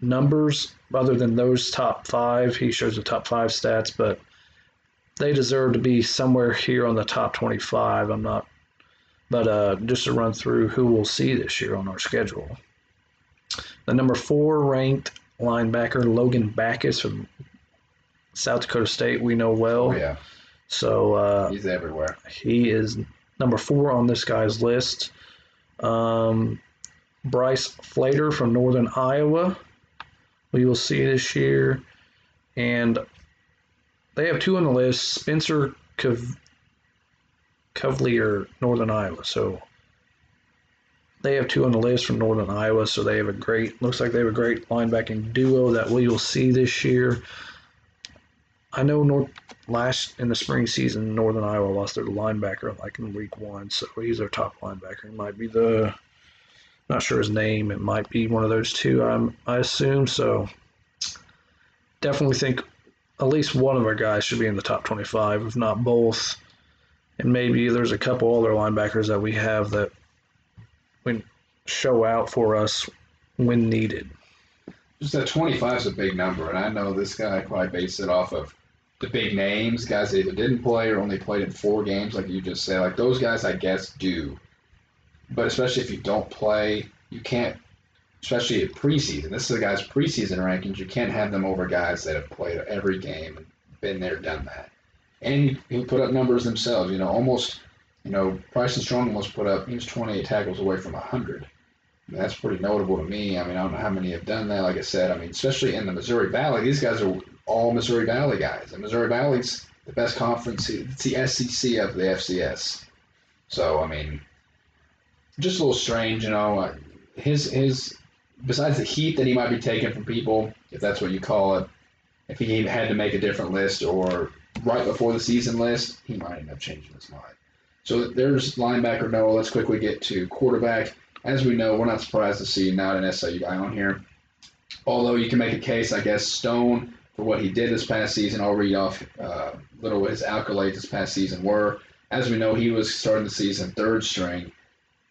numbers other than those top five. He shows the top five stats, but they deserve to be somewhere here on the top 25. I'm not, but uh, just to run through who we'll see this year on our schedule. The number four ranked linebacker Logan Backhaus from South Dakota State, we know well. Oh yeah, So uh, he's everywhere. he is number four on this guy's list. Um, Bryce Flater from Northern Iowa, we will see this year. And they have two on the list Spencer Cov- Cuvelier, Northern Iowa. So they have two on the list from Northern Iowa. So they have a great, looks like they have a great linebacking duo that we will see this year. I know North last in the spring season, Northern Iowa lost their linebacker like in week one, so he's their top linebacker. It might be the, not sure his name. It might be one of those two. I'm I assume so. Definitely think at least one of our guys should be in the top 25, if not both. And maybe there's a couple other linebackers that we have that would show out for us when needed. Just that 25 is a big number, and I know this guy probably based it off of the big names, guys that either didn't play or only played in four games, like you just said, like those guys, I guess do. But especially if you don't play, you can't. Especially at preseason, this is a guy's preseason rankings. You can't have them over guys that have played every game and been there, done that. And he, put up numbers themselves. You know, almost. You know, Bryson Strong almost put up. He was 28 tackles away from 100. I mean, that's pretty notable to me. I mean, I don't know how many have done that. Like I said, I mean, especially in the Missouri Valley, these guys are all Missouri Valley guys. And Missouri Valley's the best conference. It's the SEC of the FCS. So, I mean, just a little strange, you know. uh, His his besides the heat that he might be taking from people, if that's what you call it, if he had to make a different list or right before the season list, he might end up changing his mind. So there's linebacker Noah. Let's quickly get to quarterback. As we know, we're not surprised to see not an SIU guy on here. Although you can make a case, I guess, Stone for what he did this past season. I'll read off uh, little what his accolades this past season were. As we know, he was starting the season third string.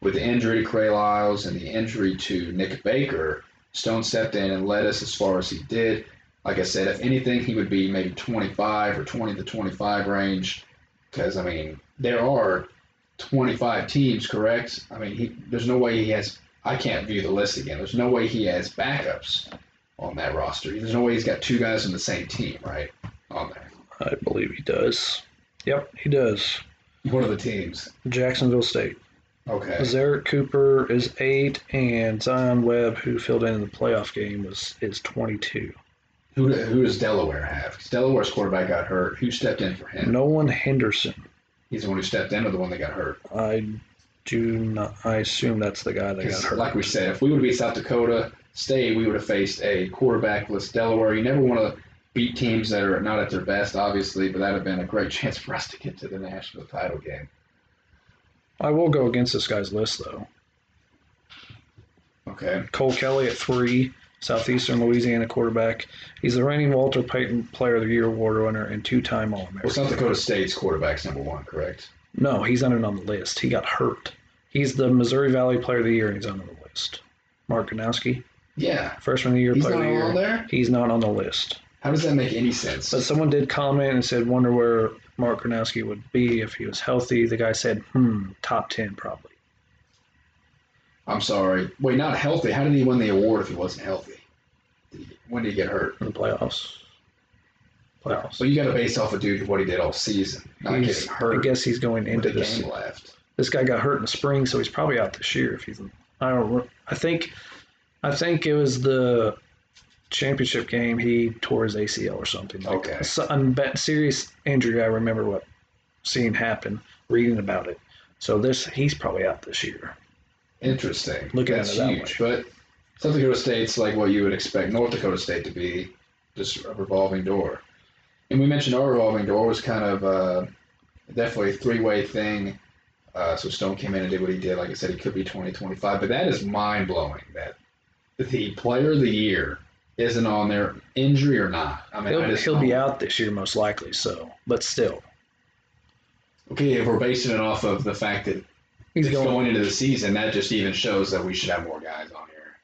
With the injury to Cray Lyles and the injury to Nick Baker, Stone stepped in and led us as far as he did. Like I said, if anything, he would be maybe 25 or 20 to 25 range. Because, I mean, there are 25 teams, correct? I mean, he, there's no way he has. I can't view the list again. There's no way he has backups on that roster. There's no way he's got two guys on the same team, right? On there. I believe he does. Yep, he does. What are the teams? Jacksonville State. Okay. Zerrick Cooper is eight, and Zion Webb, who filled in in the playoff game, was is 22. Who, who does Delaware have? 'Cause Delaware's quarterback got hurt. Who stepped in for him? Nolan Henderson. He's the one who stepped in or the one that got hurt? I do not. I assume that's the guy that got hurt. like we said, if we would beat South Dakota State, we would have faced a quarterbackless Delaware. You never want to beat teams that are not at their best, obviously, but that would have been a great chance for us to get to the national title game. I will go against this guy's list though. Okay. Cole Kelly at three, Southeastern Louisiana quarterback. He's the reigning Walter Payton Player of the Year award winner and two-time All-American. Well, South Dakota State's quarterback's number one, correct? No, he's not on the list. He got hurt. He's the Missouri Valley Player of the Year, and he's on the list. Mark Gronowski, Yeah. freshman of the year, He's player not of the year. on there? He's not on the list. How does that make any sense? But someone did comment and said, "Wonder where Mark Gronowski would be if he was healthy." The guy said, "Hmm, top ten probably." I'm sorry. Wait, not healthy. How did he win the award if he wasn't healthy? Did he- When did he get hurt? in the playoffs. Playoffs. So you got to base off a dude what he did all season, not He's- getting hurt I guess he's going with into the this. game left. This guy got hurt in the spring, so he's probably out this year. If he's, I don't. re- I think, I think it was the championship game. He tore his ACL or something. Like Okay. So, unbe- serious injury. I remember what seeing happen, reading about it. So this, he's probably out this year. Interesting. Looking at That's that huge. But South Dakota State's like what you would expect North Dakota State to be, just a revolving door. And we mentioned our revolving door was kind of uh, definitely a three-way thing. Uh, so Stone came in and did what he did. Like I said, he could be 2025. But that is mind-blowing that the player of the year isn't on there, injury or not. I mean, He'll, just he'll be out this year most likely. So, but still, Okay, if we're basing it off of the fact that he's going. going into the season, that just even shows that we should have more guys on here.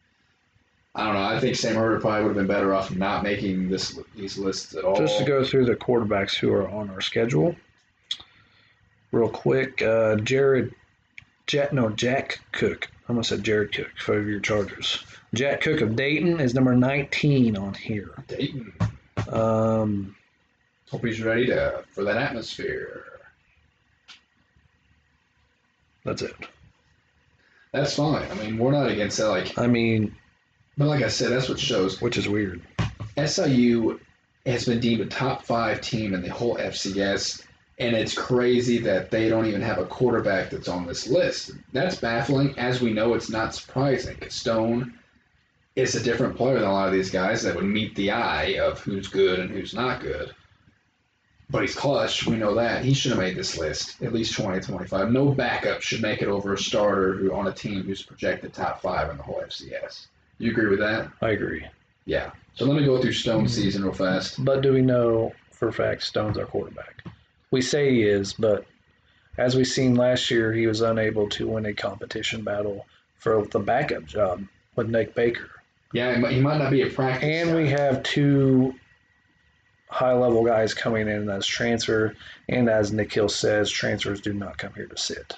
I don't know. I think Sam Herder probably would have been better off not making this these lists at all. Just to go through the quarterbacks who are on our schedule, real quick. Uh, Jared, Jack, no Jack Cook. I almost said Jared Cook for your Chargers. Jack Cook of Dayton is number 19 on here. Dayton. Um, Hope he's ready to for that atmosphere. that's it. That's fine. I mean, we're not against that. Like, I mean, but like I said, that's what shows. which is weird. SIU has been deemed a top five team in the whole FCS, and it's crazy that they don't even have a quarterback that's on this list. That's baffling. As we know, it's not surprising. Stone is a different player than a lot of these guys that would meet the eye of who's good and who's not good. But he's clutch. We know that. He should have made this list, at least 20, 25. No backup should make it over a starter who on a team who's projected top five in the whole FCS. You agree with that? I agree. Yeah. So let me go through Stone's Mhm. season real fast. But do we know for a fact Stone's our quarterback? We say he is, but as we seen last year, he was unable to win a competition battle for the backup job with Nick Baker. Yeah, he might, not be a practice. And we have two high level guys coming in as transfer, and as Nick Hill says, transfers do not come here to sit.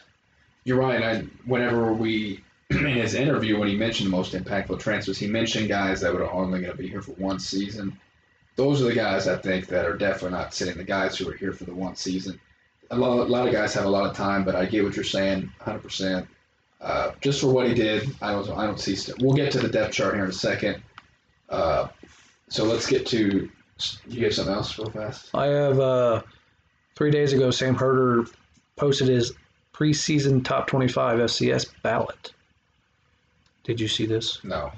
You're right. I, whenever we, in his interview, when he mentioned the most impactful transfers, he mentioned guys that were only going to be here for one season. Those are the guys I think that are definitely not sitting. The guys who are here for the one season. A lot, a lot of guys have a lot of time, but I get what you're saying, 100%. Uh, just for what he did, I don't, I don't see. St- we'll get to the depth chart here in a second. Uh, so let's get to. You have something else real fast? I have uh, three days ago, Sam Herder posted his preseason top 25 FCS ballot. Did you see this? No.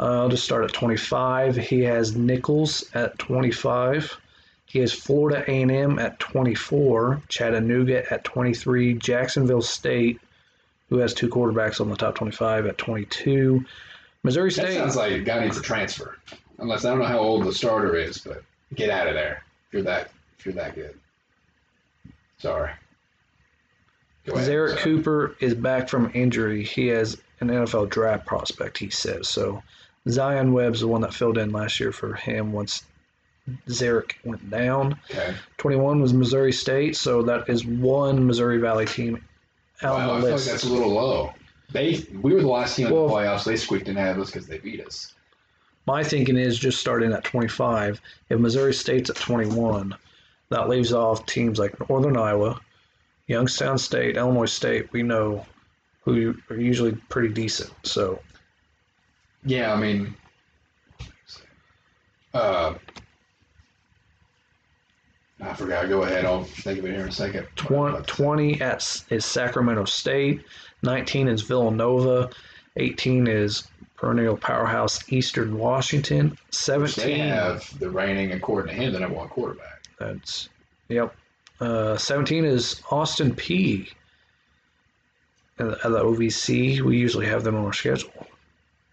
Uh, I'll just start at 25. He has Nicholls at 25. He has Florida A&M at 24, Chattanooga at 23, Jacksonville State, who has two quarterbacks on the top 25 at 22, Missouri That State. sounds like a guy needs a transfer. Unless I don't know how old the starter is, but get out of there if you're that if you're that good. Sorry. Go ahead. Zerrick Sorry. Cooper is back from injury. He has an NFL draft prospect, he says. So Zion Webb's the one that filled in last year for him once Zerrick went down. Okay. 21 was Missouri State, so that is one Missouri Valley team out Wow, I on the like list. that's a little low. They we were the last team in Well- the playoffs. They squeaked in ahead of us because they beat us. My thinking is just starting at 25. If Missouri State's at 21, that leaves off teams like Northern Iowa, Youngstown State, Illinois State. We know who are usually pretty decent. So Yeah, I mean, uh, I forgot. Go ahead. I'll think of it here in a second. 20, 20 at, is Sacramento State, 19 is Villanova, 18 is perennial powerhouse Eastern Washington, They 17 have the reigning, according to him, the number one quarterback. That's yep. Uh, Seventeen is Austin Peay At the, at the OVC, we usually have them on our schedule.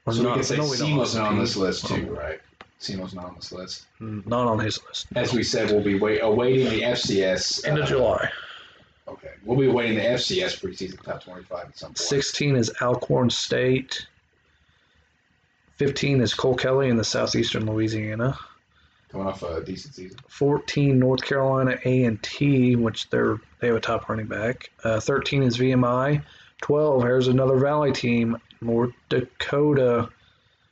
Well, So we can say no, we don't. SEMO's Austin not on this list too, right? SEMO's not on this list. mm, Not on his list. As we said, we'll be wait, awaiting the FCS. End uh, of July. Okay, we'll be awaiting the FCS preseason top twenty-five at some point. Sixteen is Alcorn State. Fifteen is Cole Kelly in the southeastern Louisiana. coming off a decent season. 14 North Carolina A&T, which they're they have a top running back. Uh, 13 is VMI. 12 here's another Valley team, North Dakota.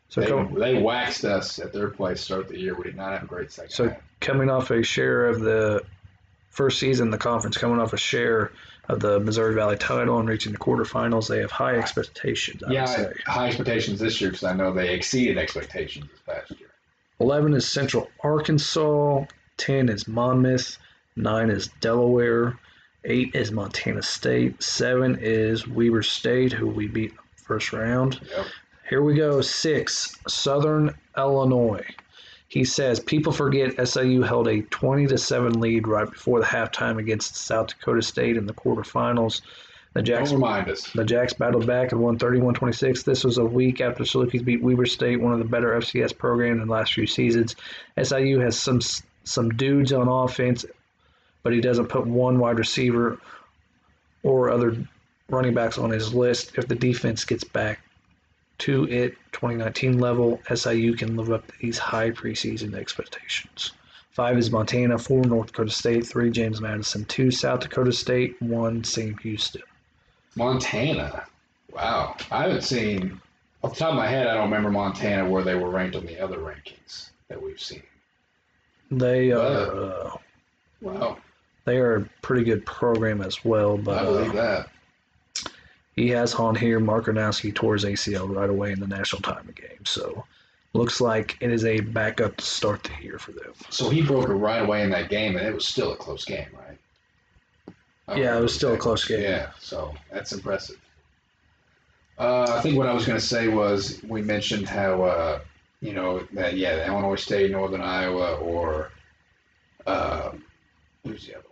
So They, com- they waxed us at their place to start the year. We did not have a great second So- half. coming off a share of the first season, the conference coming off a share of the Missouri Valley title and reaching the quarterfinals, they have high expectations. I yeah, say. high expectations this year because I know they exceeded expectations this past year. 11 is Central Arkansas. 10 is Monmouth. 9 is Delaware. 8 is Montana State. 7 is Weber State, who we beat first round. Yep. Here we go. 6, Southern Illinois. He says people forget SIU held a 20 to 7 lead right before the halftime against South Dakota State in the quarterfinals. The Jacks Don't remind us. the Jacks battled back and won 31-26. This was a week after Salukis beat Weber State, one of the better FCS programs in the last few seasons. SIU has some some dudes on offense, but he doesn't put one wide receiver or other running backs on his list. If the defense gets back to it 2019 level, SIU can live up to these high preseason expectations. Five is Montana, four North Dakota State, three James Madison, two South Dakota State, one Sam Houston. Montana. Wow. I haven't seen, off the top of my head, I don't remember Montana where they were ranked on the other rankings that we've seen. They are uh, Wow. they are a pretty good program as well, but I believe uh, that. He has on here Mark Gronowski tore his ACL right away in the national title game, so looks like it is a backup to start the year for them. So he broke it right away in that game, and it was still a close game, right? Yeah, it was still a close game. Yeah, so that's impressive. Uh, I think what I was going to say was we mentioned how uh, you know that yeah, the Illinois State, Northern Iowa, or uh, who's the other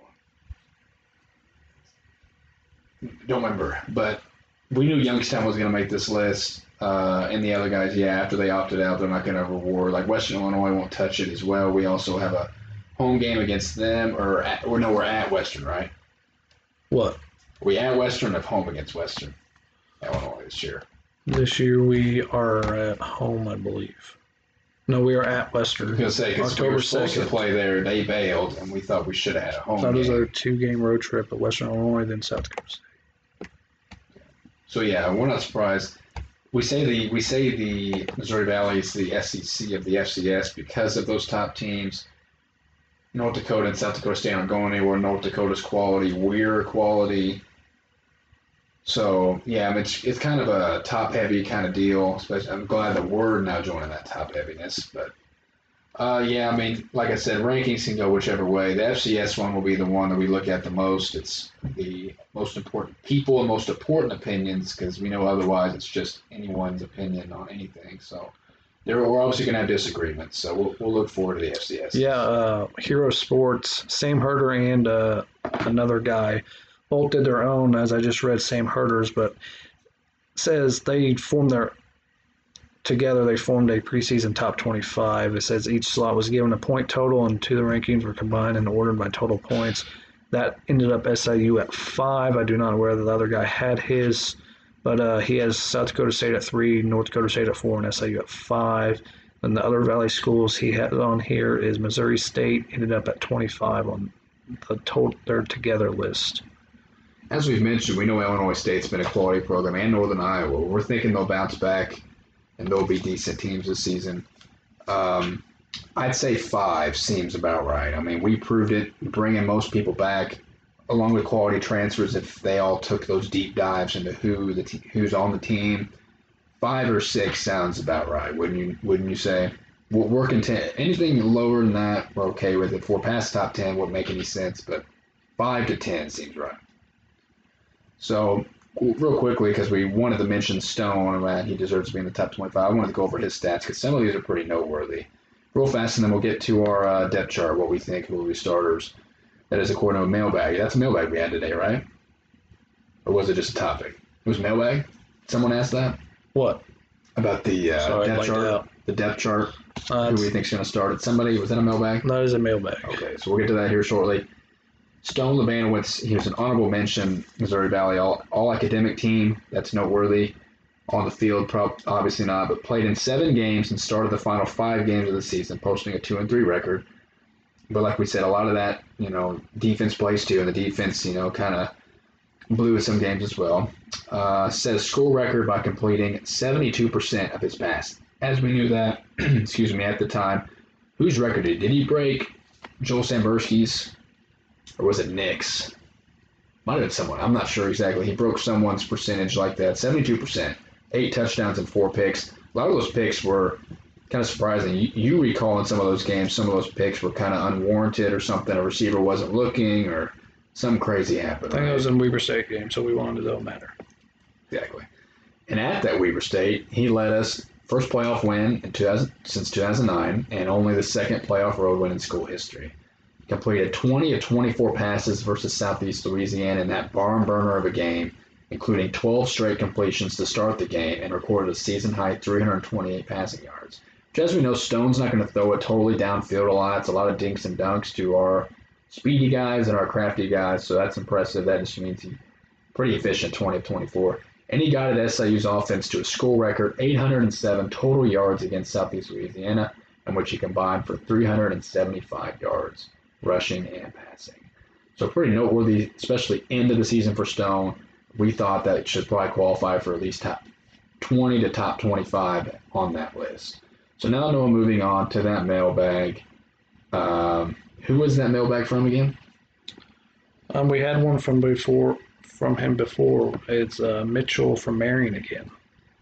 one? Don't remember, but we knew Youngstown was going to make this list. Uh, and the other guys, yeah, after they opted out, they're not going to reward. Like Western Illinois won't touch it as well. We also have a home game against them, or at, or no, we're at Western, right? What We at Western of home against Western Illinois this year. this year we are at home, I believe. No, we are at Western. I was gonna say because we were supposed to play there, they bailed, and we thought we should have had a home That was our two-game road trip at Western Illinois, then South Dakota State. So yeah, we're not surprised. We say the we say the Missouri Valley is the SEC of the FCS because of those top teams. North Dakota and South Dakota State aren't going anywhere. North Dakota's quality, we're quality. So yeah, I mean, it's it's kind of a top heavy kind of deal. Especially, I'm glad that we're now joining that top heaviness. But uh, yeah, I mean, like I said, rankings can go whichever way. The FCS one will be the one that we look at the most. It's the most important people and most important opinions because we know otherwise it's just anyone's opinion on anything. So there, we're obviously going to have disagreements. So we'll, we'll look forward to the FCS. Yeah, uh, Hero Sports, Sam Herder and uh, another guy both did their own, as I just read Sam Herder's, but says they formed their together they formed a preseason top 25 it says each slot was given a point total and two of the rankings were combined and ordered by total points. That ended up siu at five. I do not know whether the other guy had his but uh, he has south dakota state at three north dakota state at four and siu at five. And the other valley schools he has on here is missouri state ended up at 25 on the total their together list. As we've mentioned, we know Illinois State's been a quality program and Northern Iowa. We're thinking they'll bounce back and they'll be decent teams this season. Um, I'd say five seems about right. I mean, we proved it bringing most people back, along with quality transfers. If they all took those deep dives into who the te- who's on the team, five or six sounds about right. Wouldn't you? Wouldn't you say? We're working to anything lower than that, we're okay with it. We're past top ten, wouldn't make any sense. But five to ten seems right. So, real quickly, because we wanted to mention Stone and he deserves to be in the top 25, I wanted to go over his stats because some of these are pretty noteworthy. Real fast, and then we'll get to our uh, depth chart, what we think will be starters. That is according to a mailbag. That's a mailbag we had today, right? Or was it just a topic? It was mailbag? Someone asked that? what About the uh, Sorry, depth chart? out. The depth chart. uh, who we think's going to start it? Somebody? Was that a mailbag? that is a mailbag Okay, so we'll get to that here shortly. Stone Labanowitz, he was an honorable mention, Missouri Valley All, all academic team. That's noteworthy. On the field, obviously not, but played in seven games and started the final five games of the season, posting a two and three record. But like we said, a lot of that, you know, defense plays too, and the defense, you know, kind of blew some games as well. Uh, set a school record by completing 72% of his pass. As we knew that, excuse me, at the time, whose record did, he break? Joel Sambursky's, or was it Nick's? Might have been someone. I'm not sure exactly. He broke someone's percentage like that, 72%, eight touchdowns and four picks. A lot of those picks were kind of surprising. You, you recall in some of those games, some of those picks were kind of unwarranted or something. A receiver wasn't looking or something crazy happened. i think right? it was in weber state game so we wanted it don't matter Exactly. And at that Weber State, he led us first playoff win in 2000, since 2009, and only the second playoff road win in school history. Completed 20 of 24 passes versus Southeast Louisiana in that barn burner of a game, including 12 straight completions to start the game, and recorded a season high 328 passing yards. Which, as we know, Stone's not going to throw it totally downfield a lot. It's a lot of dinks and dunks to our speedy guys and our crafty guys, so that's impressive. That just means he's pretty efficient, 20 of 24 and he guided SIU's offense to a school record 807 total yards against Southeast Louisiana, in which he combined for 375 yards rushing and passing. So pretty noteworthy, especially end of the season for Stone. We thought that it should probably qualify for at least top 20 to top 25 on that list. So now Noah moving on to that mailbag. Um, who was that mailbag from again? Um, we had one from before from him before. It's uh, Mitchell from Marion again.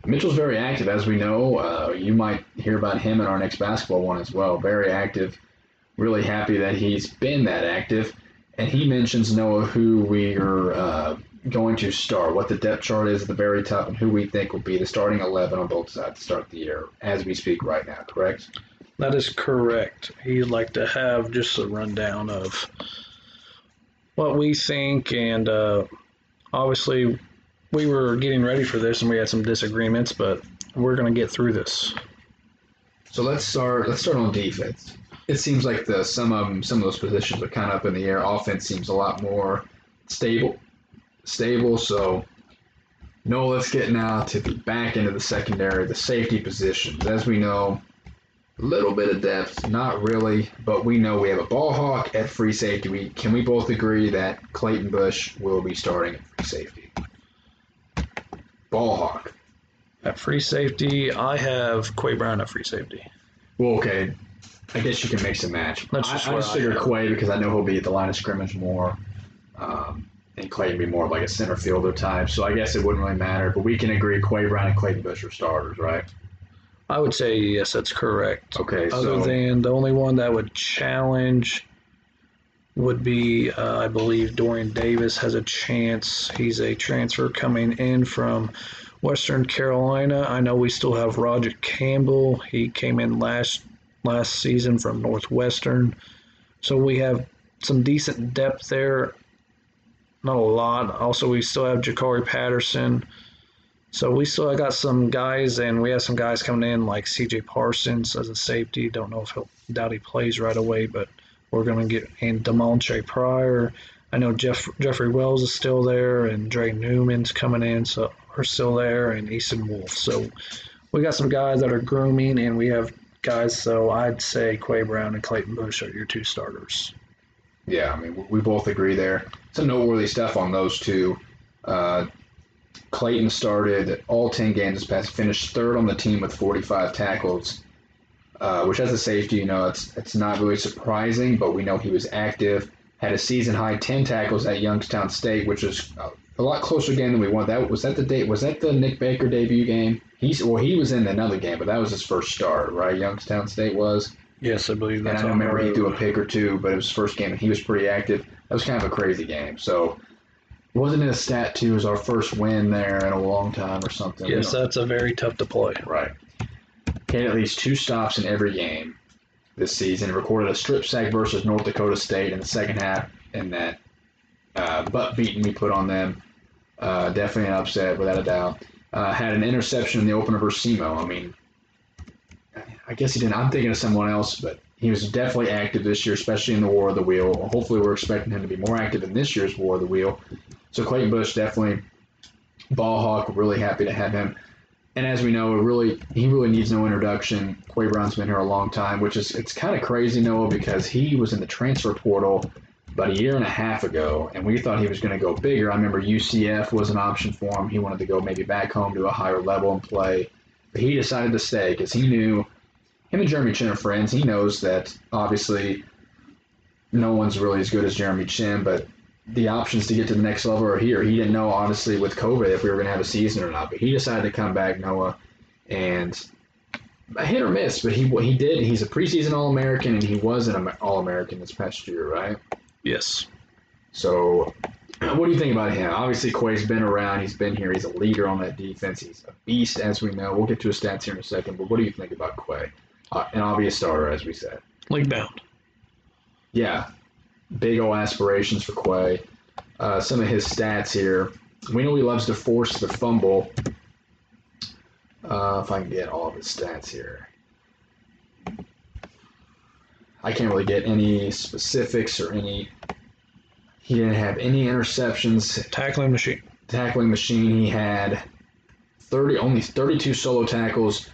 Mitchell's very active, as we know. Uh, you might hear about him in our next basketball one as well. Very active. Really happy that he's been that active. And he mentions Noah who we are uh, going to start, what the depth chart is at the very top, and who we think will be the starting 11 on both sides to start the year as we speak right now, correct? That is correct. He'd like to have just a rundown of what we think, and uh, obviously, we were getting ready for this, and we had some disagreements, but we're going to get through this. So let's start. Let's start on defense. It seems like the some of them, some of those positions are kind of up in the air. Offense seems a lot more stable, stable. So, no, let's get now to the back end of the secondary, the safety positions. As we know, a little bit of depth, not really, but we know we have a ball hawk at free safety. We can we both agree that Clayton Bush will be starting at free safety. Ball hawk. At free safety, I have Quay Brown at free safety. Well, okay. I guess you can mix and match. That's I, just I just figure. Quay because I know he'll be at the line of scrimmage more, um, and Clay can be more like a center fielder type. So I guess it wouldn't really matter. But we can agree Quay Brown and Clayton Bush are starters, right? I would say yes, that's correct. Okay, Other so than the only one that would challenge would be, uh, I believe, Dorian Davis has a chance. He's a transfer coming in from Western Carolina. I know we still have Roger Campbell. He came in last last season from Northwestern, so we have some decent depth there. Not a lot. Also, we still have Jakari Patterson. So we still got some guys, and we have some guys coming in like C.J. Parsons as a safety. Don't know if he'll doubt he plays right away, but we're gonna get and Demontre Pryor. I know Jeff Jeffrey Wells is still there, and Dre Newman's coming in, so are still there, and Easton Wolf. So we got some guys that are grooming, and we have guys. So I'd say Quay Brown and Clayton Bush are your two starters. yeah, I mean we- both agree there. Some noteworthy stuff on those two. Uh, Clayton started all 10 games this past, finished third on the team with 45 tackles, uh, which as a safety, you know, it's it's not really surprising, but we know he was active. Had a season high 10 tackles at Youngstown State, which is a lot closer game than we want. That was that the date? Was that the Nick Baker debut game? He's well, he was in another game, but that was his first start, right? Youngstown State was. Yes, I believe And I remember he threw a pick or two, but it was his first game and he was pretty active. That was kind of a crazy game. So wasn't it a stat too? It was our first win there in a long time or something. Yes, that's a very tough to play. right. He had at least two stops in every game this season. Recorded a strip sack versus North Dakota State in the second half, and that uh, butt beating we put on them. Uh, definitely an upset, without a doubt. Uh, had an interception in the opener versus SEMO. I mean, I guess he didn't. I'm thinking of someone else, but he was definitely active this year, especially in the War of the Wheel. Hopefully, we're expecting him to be more active in this year's War of the Wheel. So Clayton Bush definitely ball hawk. Really happy to have him. And as we know, it really he really needs no introduction. Quay Brown's been here a long time, which is it's kind of crazy, Noah, because he was in the transfer portal about a year and a half ago, and we thought he was going to go bigger. I remember UCF was an option for him. He wanted to go maybe back home to a higher level and play, but he decided to stay because he knew him and Jeremy Chinn are friends. He knows that obviously no one's really as good as Jeremy Chinn, but the options to get to the next level are here. He didn't know, honestly, with COVID if we were going to have a season or not, but he decided to come back, Noah, and hit or miss, but he he did. He's a preseason All American, and he was an All American this past year, right? Yes. So, what do you think about him? Obviously, Quay's been around. He's been here. He's a leader on that defense. He's a beast, as we know. We'll get to his stats here in a second. But what do you think about Quay? Uh, an obvious starter, as we said. League bound. Yeah, big old aspirations for Quay. Uh, some of his stats here. We know he loves to force the fumble. Uh, if I can get all of his stats here. I can't really get any specifics or any. He didn't have any interceptions. Tackling machine. Tackling machine. He had thirty, only thirty-two solo tackles,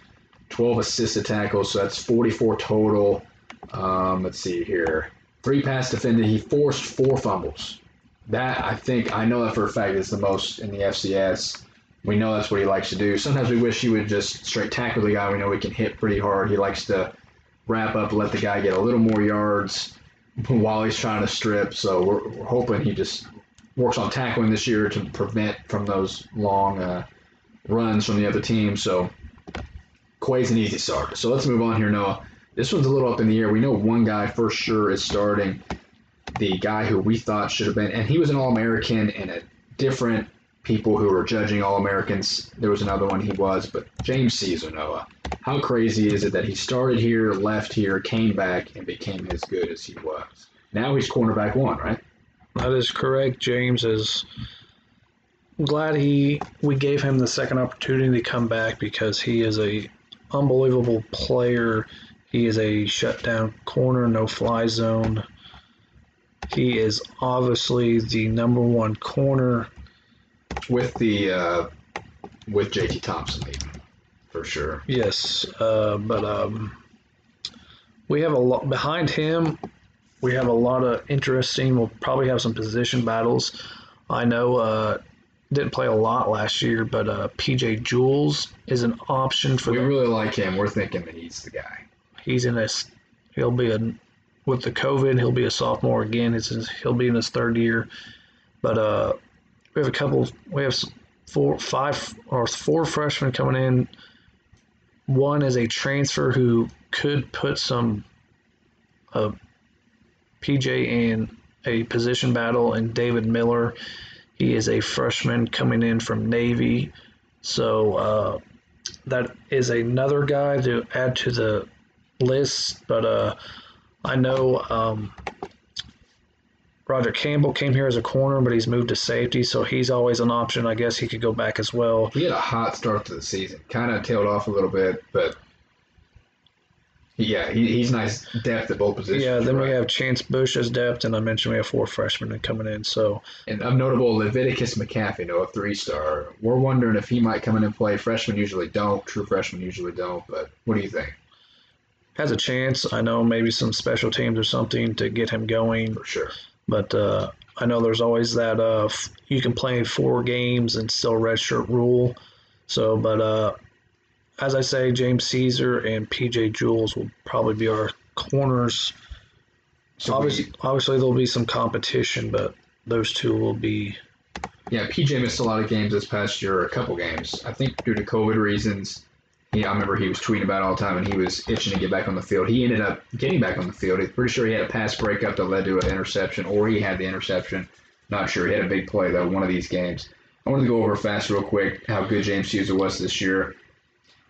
twelve assisted tackles. So that's forty-four total. Um, let's see here. Three pass defended. He forced four fumbles. That I think I know that for a fact is the most in the FCS. We know that's what he likes to do. Sometimes we wish he would just straight tackle the guy. We know he can hit pretty hard. He likes to wrap up, let the guy get a little more yards while he's trying to strip. So we're, we're hoping he just works on tackling this year to prevent from those long uh, runs from the other team. So Quay's an easy start. So let's move on here, Noah. This one's a little up in the air. We know one guy for sure is starting. The guy who we thought should have been, and he was an All American and a different people who were judging All Americans. There was another one he was, but James Ceasar, Noah. How crazy is it that he started here, left here, came back, and became as good as he was? Now he's cornerback one, right? That is correct. James is I'm glad he we gave him the second opportunity to come back because he is a unbelievable player. He is a shutdown corner, no fly zone. He is obviously the number one corner. With the uh, with JT Thompson for sure. Yes, uh, but um, we have a lot behind him. We have a lot of interesting. We'll probably have some position battles. I know uh, didn't play a lot last year, but uh, PJ Jules is an option for. We the, really like him. We're thinking that he's the guy. he's in this. He'll be a with the COVID. He'll be a sophomore again. It's his, he'll be in his third year, but uh, we have a couple. We have four, five, or four freshmen coming in. One is a transfer who could put some uh, PJ in a position battle, and David Miller. He is a freshman coming in from Navy, so uh, that is another guy to add to the list. But uh, I know um, Roger Campbell came here as a corner, but he's moved to safety, so he's always an option. I guess he could go back as well. He had a hot start to the season. Kind of tailed off a little bit, but yeah, he, he's nice depth at both positions. Yeah, then we have Chance Bush as depth, and I mentioned we have four freshmen coming in. So And of notable, Leviticus McCaffrey, know, a three star. We're wondering if he might come in and play. Freshmen usually don't. True freshmen usually don't. But what do you think? has a chance. I know maybe some special teams or something to get him going, For sure. But uh, I know there's always that uh, f- you can play four games and still redshirt rule. So, but uh, as I say, James Ceasar and PJ Jules will probably be our corners. So obviously, we, obviously there'll be some competition, but those two will be. yeah, PJ missed a lot of games this past year, a couple games. I think due to COVID reasons. He, I remember he was tweeting about all the time, and he was itching to get back on the field. He ended up getting back on the field. He's pretty sure he had a pass breakup that led to an interception, or he had the interception. Not sure. He had a big play though, one of these games. I wanted to go over fast, real quick, how good James Hughes was this year,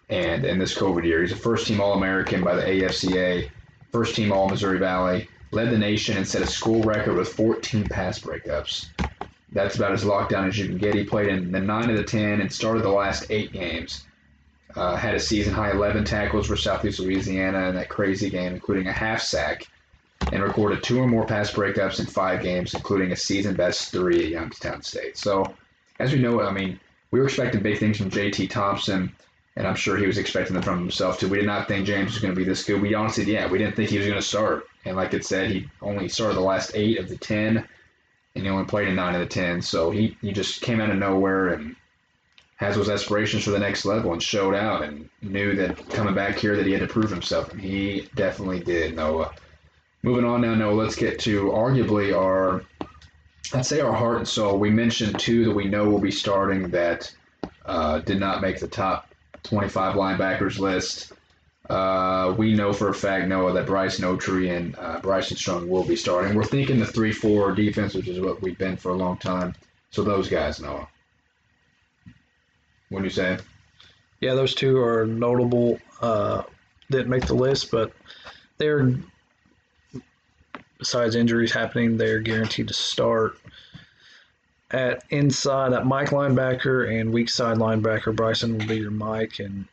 and in this COVID year. He's a first-team All-American by the AFCA, first-team All Missouri Valley, led the nation and set a school record with 14 pass breakups. That's about as locked down as you can get. He played in the nine of the ten and started the last eight games. Uh, had a season high 11 tackles for Southeast Louisiana in that crazy game, including a half sack, and recorded two or more pass breakups in five games, including a season best three at Youngstown State. So, as we know, I mean, we were expecting big things from JT Thompson, and I'm sure he was expecting them from himself too. We did not think James was going to be this good. We honestly, yeah, we didn't think he was going to start. And like it said, he only started the last eight of the 10, and he only played in nine of the 10. So he, he just came out of nowhere and has those aspirations for the next level and showed out and knew that coming back here that he had to prove himself. And he definitely did noah. Moving on now noah let's get to arguably our i'd say our heart and soul. We mentioned two that we know will be starting that uh, did not make the top 25 linebackers list. Uh, we know for a fact noah that bryce Notree and uh, bryson strong will be starting. We're thinking the 3-4 defense which is what we've been for a long time. So those guys noah what do you say Yeah, those two are notable. Uh, didn't make the list, but they're besides injuries happening, they're guaranteed to start. At inside, at Mike linebacker and weak side linebacker, Bryson will be your Mike, and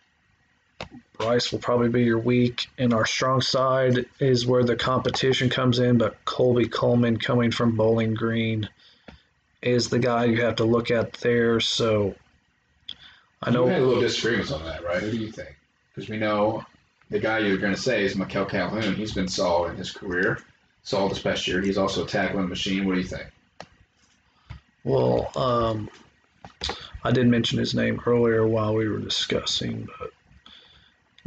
Bryce will probably be your weak. And our strong side is where the competition comes in, but Colby Coleman coming from Bowling Green is the guy you have to look at there. So I know You had a little disagreements on that, right? What do you think? Because we know the guy you're going to say is Mikel Calhoun. He's been solid in his career, solid this past year. He's also a tackling machine. What do you think? Well, um, I did mention his name earlier while we were discussing, but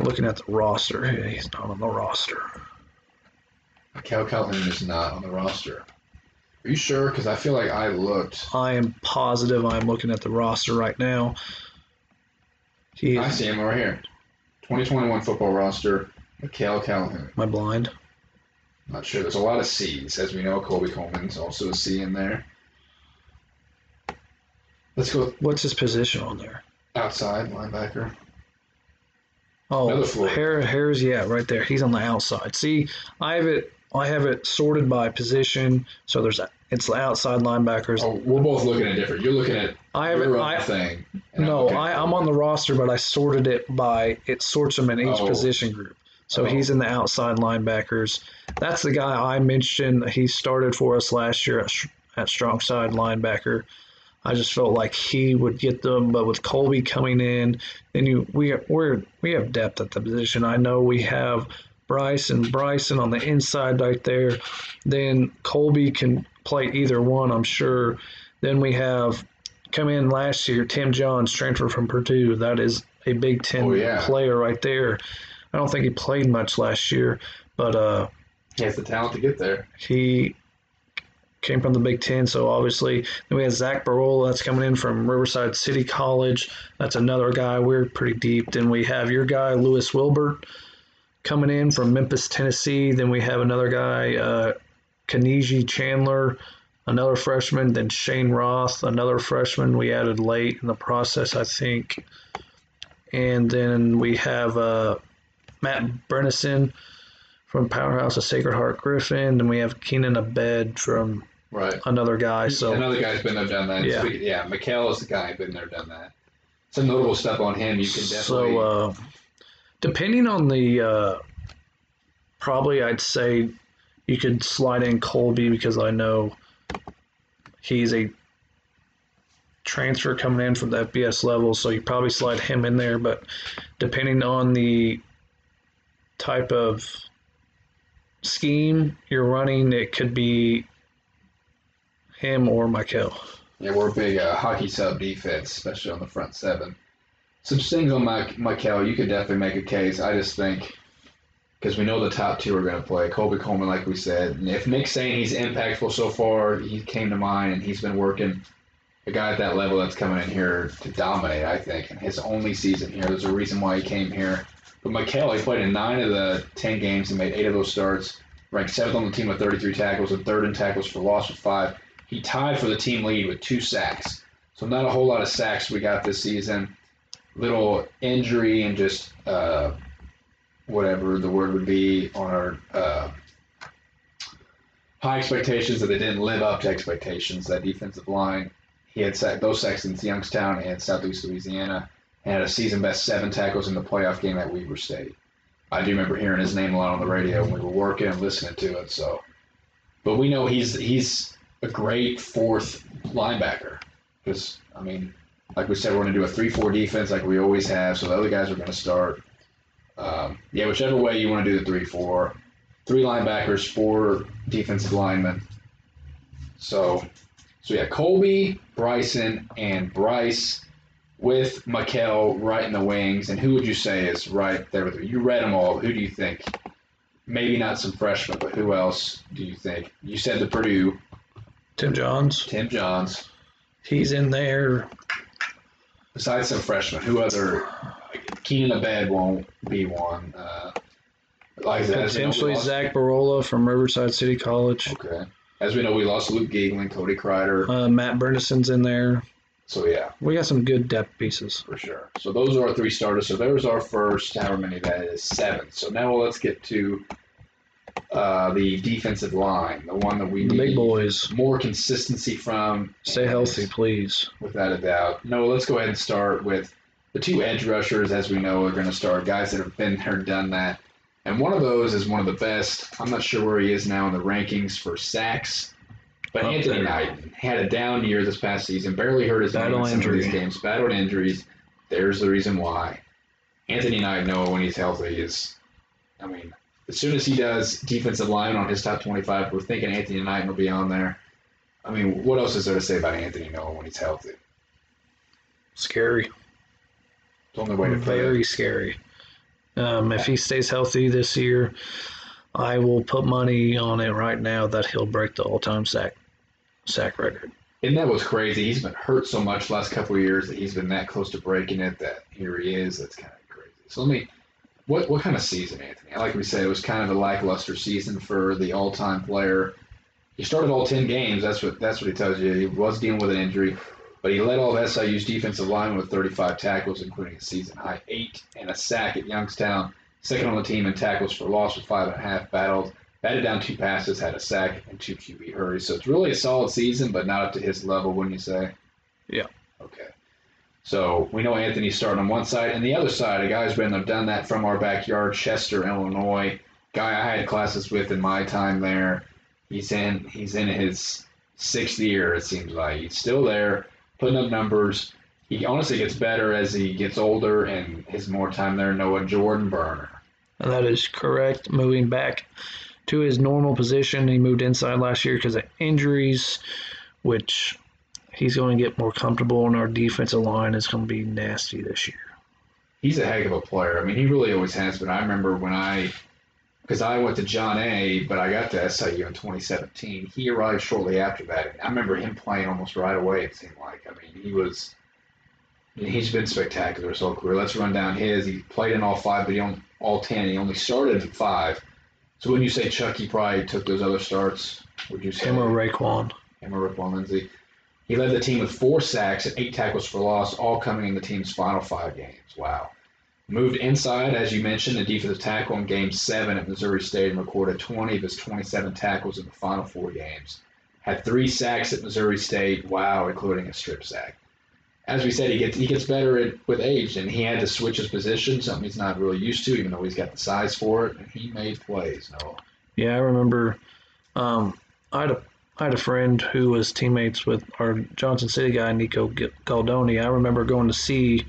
looking at the roster, he's not on the roster. Mikel Calhoun is not on the roster. Are you sure? Because I feel like I looked. I am positive I'm looking at the roster right now. He I see him right here. 2021 football roster, Mikel Calhoun. my blind. Not sure. There's a lot of C's. As we know, Colby Coleman's also a C in there. Let's go What's his position on there? outside linebacker. Oh, Another Florida. Hare, yeah, right there. He's on the outside. See, I have it. I have it sorted by position. So there's it's the outside linebackers. Oh, we're both looking at different. You're looking at I have your I, thing. and I'm No, I, I'm on the roster, but I sorted it by it sorts them in each Oh. position group. So Oh. he's in the outside linebackers. That's the guy I mentioned. He started for us last year at, at strong side linebacker. I just felt like he would get them, but with Colby coming in, then you we we're we have depth at the position. I know we have Bryce and Bryson on the inside right there. Then Colby can play either one, I'm sure. Then we have come in last year, Tim Johns, transfer from Purdue. That is a Big Ten Oh, yeah. player right there. I don't think he played much last year, but uh, He has the talent to get there. he came from the Big Ten, so obviously. Then we have Zach Barola that's coming in from Riverside City College. That's another guy. We're pretty deep. Then we have your guy Lewis Wilbert coming in from Memphis, Tennessee. Then we have another guy, uh, Kaniji Chandler, another freshman. Then Shane Roth, another freshman. We added late in the process, I think. And then we have uh, Matt Brennison from Powerhouse of Sacred Heart Griffin. Then we have Keenan Abed from Right. another guy. So Another guy's been there, done that. Yeah. Speaking- yeah. Mikhail is the guy been there, done that. Some notable stuff on him. You can definitely. So, uh, depending on the, uh, probably I'd say you could slide in Colby because I know he's a transfer coming in from the FBS level, so you probably slide him in there. But depending on the type of scheme you're running, it could be him or Michael. Yeah, we're a big uh, hockey sub defense, especially on the front seven. Some things on Mike Michael, you could definitely make a case. I just think because we know the top two are going to play. Colby Coleman, like we said, and if Nick's saying he's impactful so far, he came to mind and he's been working. A guy at that level that's coming in here to dominate, I think, in his only season here. There's a reason why he came here. But Michael, he played in nine of the ten games and made eight of those starts. Ranked seventh on the team with 33 tackles and third in tackles for loss with five. He tied for the team lead with two sacks. So not a whole lot of sacks we got this season. Little injury and just uh, whatever the word would be on our uh, high expectations that they didn't live up to expectations. That defensive line, he had sacked both sacks in Youngstown and Southeast Louisiana, and had a season best seven tackles in the playoff game at Weber State. I do remember hearing his name a lot on the radio when we were working and listening to it. So, but we know he's he's a great fourth linebacker because I mean, like we said, we're going to do a three-four defense like we always have. So the other guys are going to start. Um, yeah, whichever way you want to do the three-four, three linebackers, four defensive linemen. So, so yeah, Colby, Bryson, and Bryce with Mikel right in the wings. And who would you say is right there with you? You read them all. Who do you think? Maybe not some freshmen, but who else do you think? You said the Purdue, Tim Johns, Tim Johns. he's in there. Besides some freshmen, who other? Keenan Abed won't be one. Uh, like know, Potentially Zach Barola from Riverside City College. Okay. As we know, we lost Luke Giegling, Cody Kreider. Uh, Matt Bernisson's in there. So yeah, We got some good depth pieces. for sure. So those are our three starters. So there's our first, however many that is, seven. So now let's get to uh, the defensive line, the one that we The need big boys. more consistency from. Stay healthy, please. Without a doubt. No, let's go ahead and start with the two edge rushers, as we know, are going to start guys that have been there, done that. And one of those is one of the best. I'm not sure where he is now in the rankings for sacks, but Up Anthony there. Knight had a down year this past season, barely hurt his name Battle in some of these games, battled injuries. There's the reason why. Anthony Knight, Noah, when he's healthy, is, I mean, as soon as he does defensive line on his top 25, we're thinking Anthony Knight will be on there. I mean, what else is there to say about Anthony Noah when he's healthy? Scary. It's the only way to it. Very scary. Um, if he stays healthy this year, I will put money on it right now that he'll break the all-time sack sack record. And that was crazy. He's been hurt so much last couple of years that he's been that close to breaking it. That here he is. That's kind of crazy. So let me, what what kind of season, Anthony? Like we said, it was kind of a lackluster season for the all-time player. He started all ten games. That's what that's what he tells you. He was dealing with an injury, but he led all of SIU's defensive line with 35 tackles, including a season high eight and a sack at Youngstown. Second on the team in tackles for loss with five and a half. Battled batted down two passes, had a sack and two QB hurries. So it's really a solid season, but not up to his level, wouldn't you say? Yeah. Okay. So we know Anthony's starting on one side, and the other side, a guy who's been done that from our backyard, Chester, Illinois. Guy I had classes with in my time there. He's in he's in his sixth year, it seems like. He's still there, putting up numbers. He honestly gets better as he gets older and his more time there. Noah Jordan Berner. That is correct. Moving back to his normal position, he moved inside last year because of injuries, which he's going to get more comfortable, and our defensive line is going to be nasty this year. He's a heck of a player. I mean, he really always has been. I remember when I, because I went to John A, but I got to SIU in 2017. He arrived shortly after that. I remember him playing almost right away. It seemed like. I mean, he was. He's been spectacular his whole career. Let's run down his. He played in all five, but he only all ten. He only started in five. So when you say Chuck, he probably took those other starts. Would you say Him or Raekwon? him or Raekwon Lindsay? He led the team with four sacks and eight tackles for loss, all coming in the team's final five games. Wow. Moved inside, as you mentioned, the defensive tackle in Game Seven at Missouri State and recorded 20 of his 27 tackles in the final four games. Had three sacks at Missouri State. Wow, including a strip sack as we said, he gets he gets better at, with age, and he had to switch his position, something he's not really used to, even though he's got the size for it. And he made plays. No, Yeah, I remember. Um, I had a I had a friend who was teammates with our Johnson City guy Nico Galdoni. I remember going to see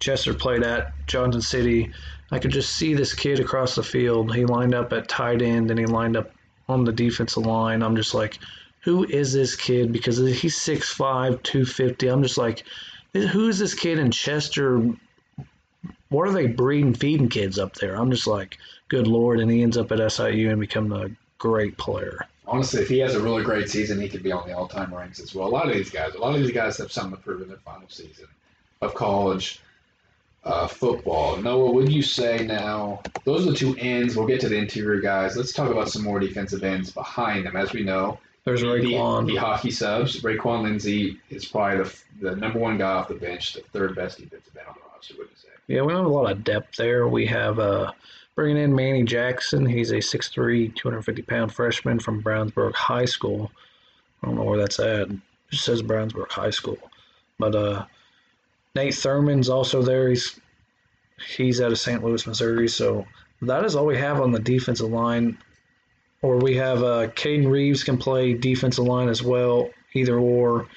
Chester played at Johnson City. I could just see this kid across the field. He lined up at tight end and he lined up on the defensive line. I'm just like, who is this kid? Because he's 6'5", 250. I'm just like, who is this kid in Chester? What are they breeding, feeding kids up there? I'm just like, good lord, and he ends up at SIU and become a great player. Honestly, if he has a really great season, he could be on the all-time ranks as well. A lot of these guys, a lot of these guys have something to prove in their final season of college uh, football. Noah, would you say now? Those are the two ends. We'll get to the interior guys. Let's talk about some more defensive ends behind them. As we know, There's the, Raekwon. the hockey subs. Raekwon Lindsay is probably the, the number one guy off the bench, the third best defensive end on the roster. Would you say? Yeah, we don't have a lot of depth there. We have uh, bringing in Manny Jackson. He's a 6'3", 250 pound freshman from Brownsburg High School. I don't know where that's at. It just says Brownsburg High School. But uh, Nate Thurman's also there. He's he's out of St. Louis, Missouri. So that is all we have on the defensive line. Or we have uh, Caden Reeves can play defensive line as well, either or.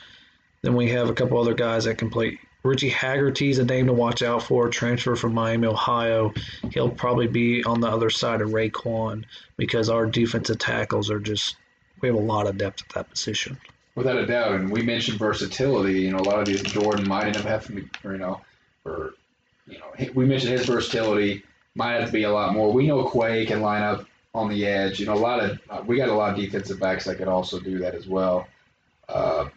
Then we have a couple other guys that can play Richie Haggerty's a name to watch out for, transfer from Miami, Ohio. He'll probably be on the other side of Raekwon because our defensive tackles are just, we have a lot of depth at that position. Without a doubt, and we mentioned versatility. You know, a lot of these Jordan might end up having, to, you know, or you know, we mentioned his versatility might have to be a lot more. We know Quay can line up on the edge. You know, a lot of uh, we got a lot of defensive backs that could also do that as well. Uh,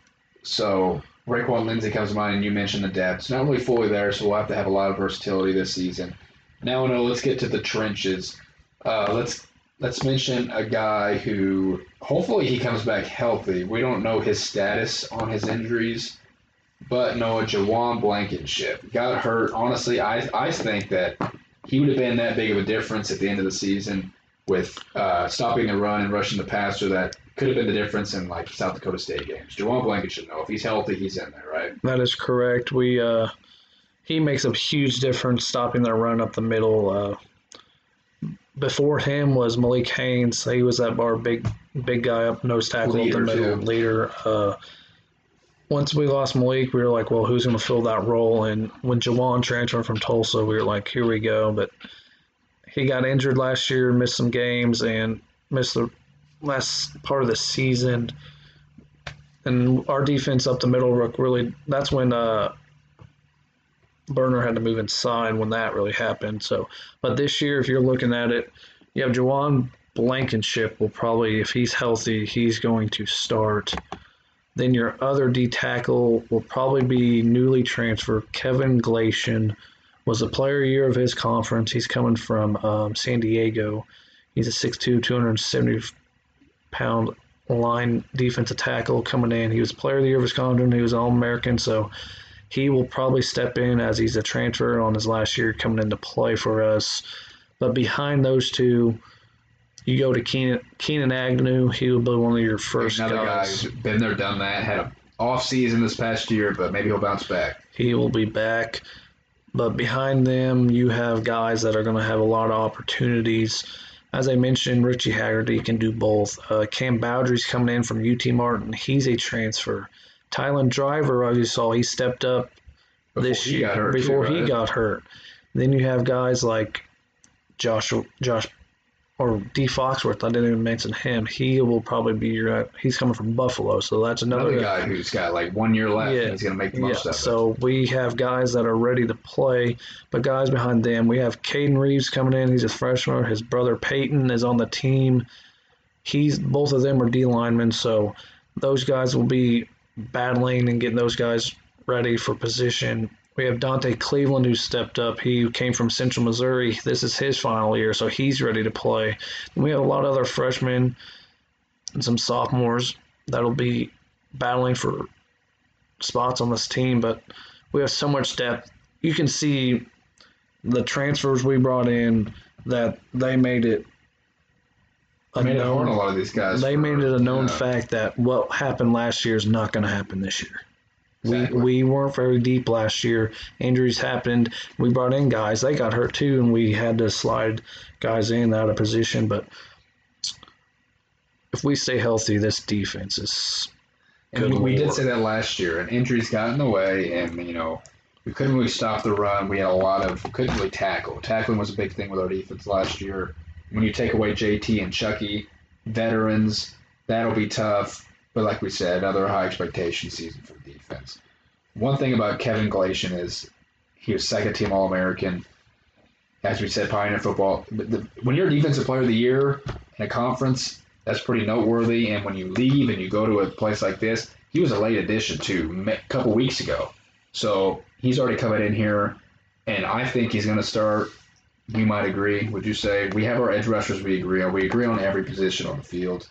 so Raekwon Lindsay comes to mind, and you mentioned the depth. Not really fully there, so we'll have to have a lot of versatility this season. Now, no, let's get to the trenches. Uh, let's let's mention a guy who hopefully he comes back healthy. We don't know his status on his injuries, but Noah Jawan Blankenship got hurt. Honestly, I I think that he would have been that big of a difference at the end of the season with uh, stopping the run and rushing the passer. That could have been the difference in like South Dakota State games. Jawan Blankenship, know if he's healthy, he's in there, right? That is correct. We, uh, he makes a huge difference stopping their run up the middle. Uh, before him was Malik Haynes. He was that bar big, big guy up nose tackle up the Leader, middle too. leader. Uh, once we lost Malik, we were like, well, who's going to fill that role? And when Jawan transferred from Tulsa, we were like, here we go. But he got injured last year, missed some games, and missed the last part of the season. And our defense up the middle rook really. That's when uh, Berner had to move inside when that really happened. So, but this year, if you're looking at it, you have Jawan Blankenship will probably, if he's healthy, he's going to start. Then your other D tackle will probably be newly transferred Kevin Glation. Was the player year of his conference. He's coming from um, San Diego. He's a 6'2", 270 pound line defensive tackle coming in. He was player of the year of his conference. He was All American, so he will probably step in as he's a transfer on his last year coming into play for us. But behind those two, you go to Keenan, Keenan Agnew. He will be one of your first Another guy guys. who's been there, done that. Had a off season this past year, but maybe he'll bounce back. He will be back. But behind them, you have guys that are going to have a lot of opportunities. As I mentioned, Richie Haggerty can do both. Uh, Cam Bowdry's coming in from UT Martin. He's a transfer. Tylen Driver, as you saw, he stepped up Before this year hurt, too, before he got hurt. Then you have guys like Josh Josh or D Foxworth. I didn't even mention him. He will probably be your. Uh, he's coming from Buffalo, so that's another, Another guy who's got like one year left. Yeah. and he's going to make the most yeah, of it. so we have guys that are ready to play, but guys behind them, we have Caden Reeves coming in. He's a freshman. His brother Peyton is on the team. He's both of them are D linemen, so those guys will be battling and getting those guys ready for position. We have Dante Cleveland who stepped up. He came from Central Missouri. This is his final year, so he's ready to play. And we have a lot of other freshmen and some sophomores that'll be battling for spots on this team, but we have so much depth. You can see the transfers we brought in that they made it I it hard a lot of these guys. they for- made it a known yeah, fact that what happened last year is not going to happen this year. Exactly. We, we weren't very deep last year. Injuries happened. We brought in guys. They got hurt too, and we had to slide guys in out of position. But if we stay healthy, this defense is And Good we, we did say that last year, and injuries got in the way, and you know we couldn't really stop the run. We had a lot of couldn't really tackle. Tackling was a big thing with our defense last year. When you take away JT and Chucky, veterans, that'll be tough. But like we said, another high expectation season for defense. One thing about Kevin Galatian is he was second team All American. As we said, Pioneer football. The, when you're a defensive player of the year in a conference, that's pretty noteworthy. And when you leave and you go to a place like this, he was a late addition too, a couple weeks ago. So he's already coming in here, and I think he's going to start. We might agree. Would you say we have our edge rushers? We agree on. We agree on every position on the field.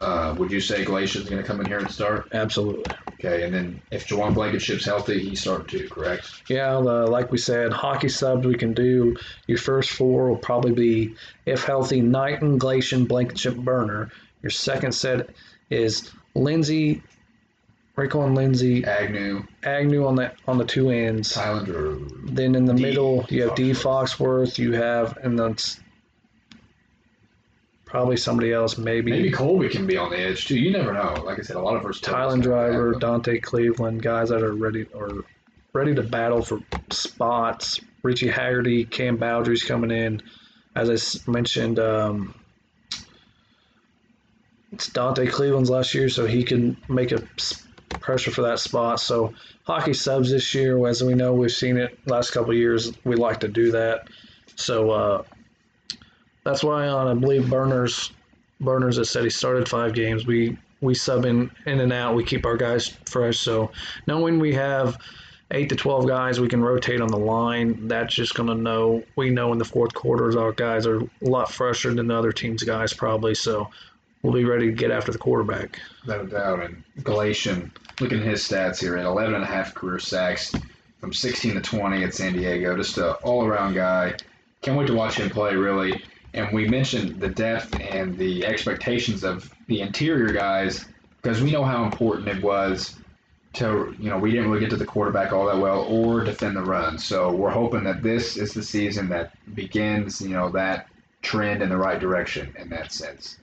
Uh, would you say Galatian's going to come in here and start? absolutely. Okay, and then if Jawan Blankenship's healthy, he's starting too. Correct. Yeah, the, like we said, hockey subs we can do. Your first four will probably be, if healthy, Knighton, Glacian, Blankenship, Berner. Your second set is Lindsay, Rickle and Lindsay, Agnew, Agnew on the on the two ends. Highlander. Then in the D. middle, you have D. Foxworth. You have, and that's probably somebody else, maybe, Maybe Colby can be on the edge too. You never know. Like I said, a lot of first. Tylen Driver, Dante Cleveland, guys that are ready or ready to battle for spots. Richie Haggerty, Cam Bowdry's coming in. As I mentioned, um, it's Dante Cleveland's last year, so he can make a pressure for that spot. So hockey subs this year, as we know, we've seen it last couple of years. We like to do that. So uh, that's why on I believe Berners Berners has said he started five games. We we sub in in and out. We keep our guys fresh. So knowing we have eight to twelve guys, we can rotate on the line. That's just gonna know. We know in the fourth quarters our guys are a lot fresher than the other team's guys probably. So we'll be ready to get after the quarterback. No doubt. And Galatian, looking at his stats here, at 11 and a half career sacks from 16 to 20 at San Diego. Just a all-around guy. Can't wait to watch him play, really. And we mentioned the depth and the expectations of the interior guys because we know how important it was to, you know, we didn't really get to the quarterback all that well or defend the run. So we're hoping that this is the season that begins, you know, that trend in the right direction in that sense.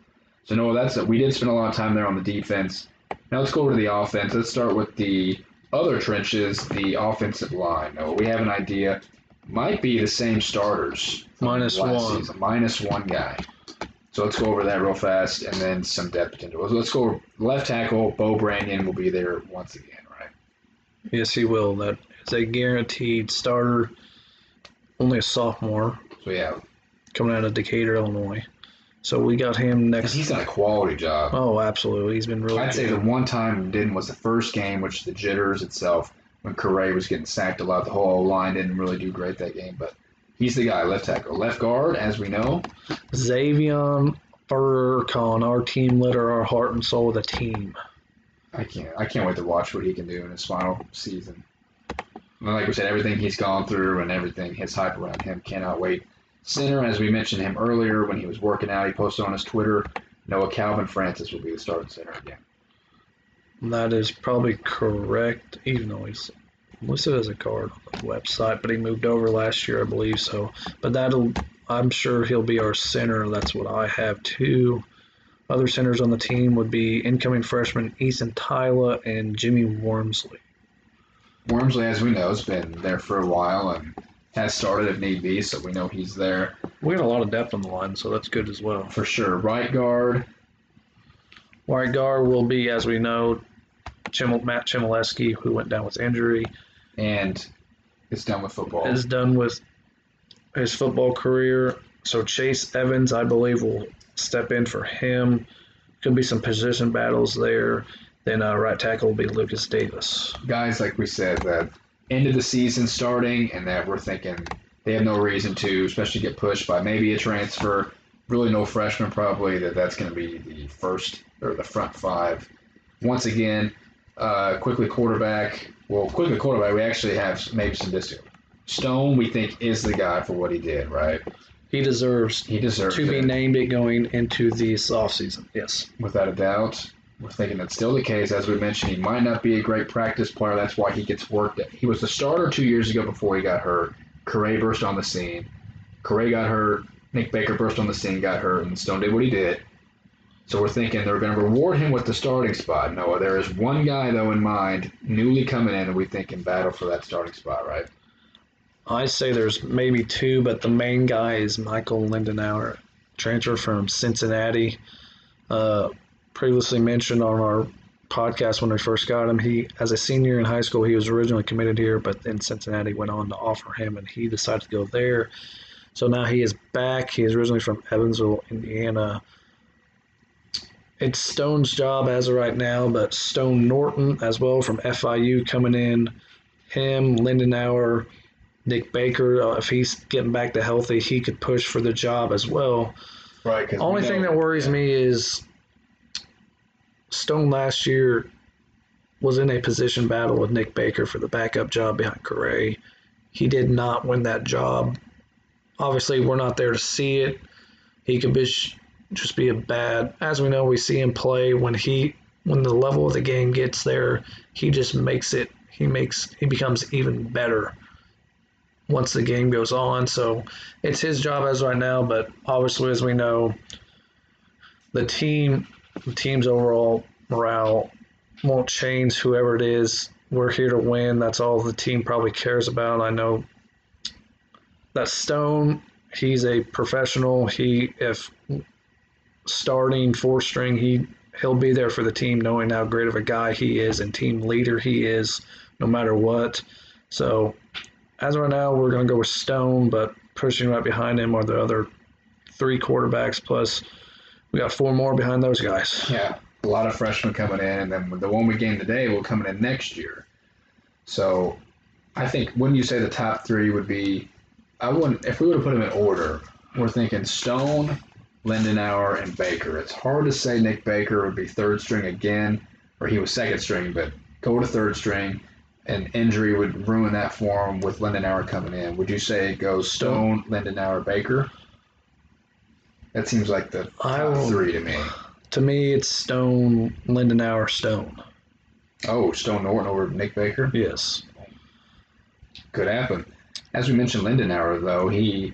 So no, that's it. We did spend a lot of time there on the defense. Now let's go over to the offense. Let's start with the other trenches, the offensive line. Now we have an idea. Might be the same starters. Minus one. Season. Minus one guy. So let's go over that real fast, and then some depth potential. Let's- Let's go left tackle. Bo Brandon will be there once again, right? Yes, he will. That is a guaranteed starter. Only a sophomore So yeah, coming out of Decatur, Illinois. So we got him next. he's done a quality job. Oh, absolutely. He's been really I'd say the one time didn't was the first game, which the jitters itself, when Correa was getting sacked a lot. The whole line didn't really do great that game, but he's the guy, left tackle. Left guard, as we know, Xavion Furcon, our team leader, our heart and soul of the team. I can't I can't wait to watch what he can do in his final season. And like we said, everything he's gone through and everything, his hype around him, cannot wait. Center, as we mentioned him earlier when he was working out, he posted on his Twitter, Noah Calvin Francis will be the starting center again. That is probably correct, even though he's listed as a card on the website, but he moved over last year, I believe so. But that'll, I'm sure he'll be our center. That's what I have too. Other centers on the team would be incoming freshman Ethan Tyler and Jimmy Wormsley. Wormsley, as we know, has been there for a while and has started if need be, so we know he's there We got a lot of depth on the line, so that's good as well. for sure. Right guard, Guard will be, as we know, Chimel, Matt Chmielewski, who went down with injury, and it's done with football. is done with his football career. So Chase Evans, I believe, will step in for him. Could be some position battles there. Then uh, right tackle will be Lucas Davis. Guys, like we said, that end of the season starting, and that we're thinking they have no reason to, especially get pushed by maybe a transfer. Really, no freshman probably. That that's going to be the first or the front five. Once again, uh, quickly quarterback. Well, quickly quarterback. We actually have maybe some distance. Stone, we think, is the guy for what he did. Right? He deserves He deserves to be named it going into this offseason. Yes. without a doubt. We're thinking that's still the case. As we mentioned, he might not be a great practice player. That's why he gets worked. At. He was the starter two years ago before he got hurt. Correa burst on the scene. Correa got hurt. Nick Baker burst on the scene, got hurt, and Stone did what he did. So we're thinking they're going to reward him with the starting spot. Noah, there is one guy though in mind, newly coming in, and we think in battle for that starting spot, right? I say there's maybe two, but the main guy is Michael Lindenauer, transfer from Cincinnati. Uh, previously mentioned on our podcast when we first got him, he as a senior in high school, he was originally committed here, but then Cincinnati went on to offer him, and he decided to go there. So now he is back. He is originally from Evansville, Indiana. It's Stone's job as of right now, but Stone Norton as well from FIU coming in. Him, Lindenauer, Nick Baker, uh, if he's getting back to healthy, he could push for the job as well. Right. Only thing that worries me is Stone last year was in a position battle with Nick Baker for the backup job behind Correa. He did not win that job. Obviously, we're not there to see it. He could be just be a bad. As we know, we see him play when he when the level of the game gets there. He just makes it. He makes he becomes even better once the game goes on. So it's his job as right now, but obviously, as we know, the team, the team's overall morale won't change. Whoever it is, we're here to win. That's all the team probably cares about. I know that Stone, he's a professional. He, if starting four string, he he'll be there for the team, knowing how great of a guy he is and team leader he is, no matter what. So as of right now, we're going to go with Stone, but pushing right behind him are the other three quarterbacks. Plus, we got four more behind those guys. Yeah, a lot of freshmen coming in, and then the one we gained today will come in next year. So, I think when you say the top three would be, I wouldn't. If we would have put them in order, we're thinking Stone, Lindenauer, and Baker. It's hard to say Nick Baker would be third string again, or he was second string, but go to third string. An injury would ruin that for him with Lindenauer coming in. Would you say it goes Stone, Lindenauer, Baker? That seems like the I top will- three to me. To me, it's Stone, Lindenauer, Stone. Oh, Stone Norton over Nick Baker? Yes. Could happen. As we mentioned, Lindenauer, though, he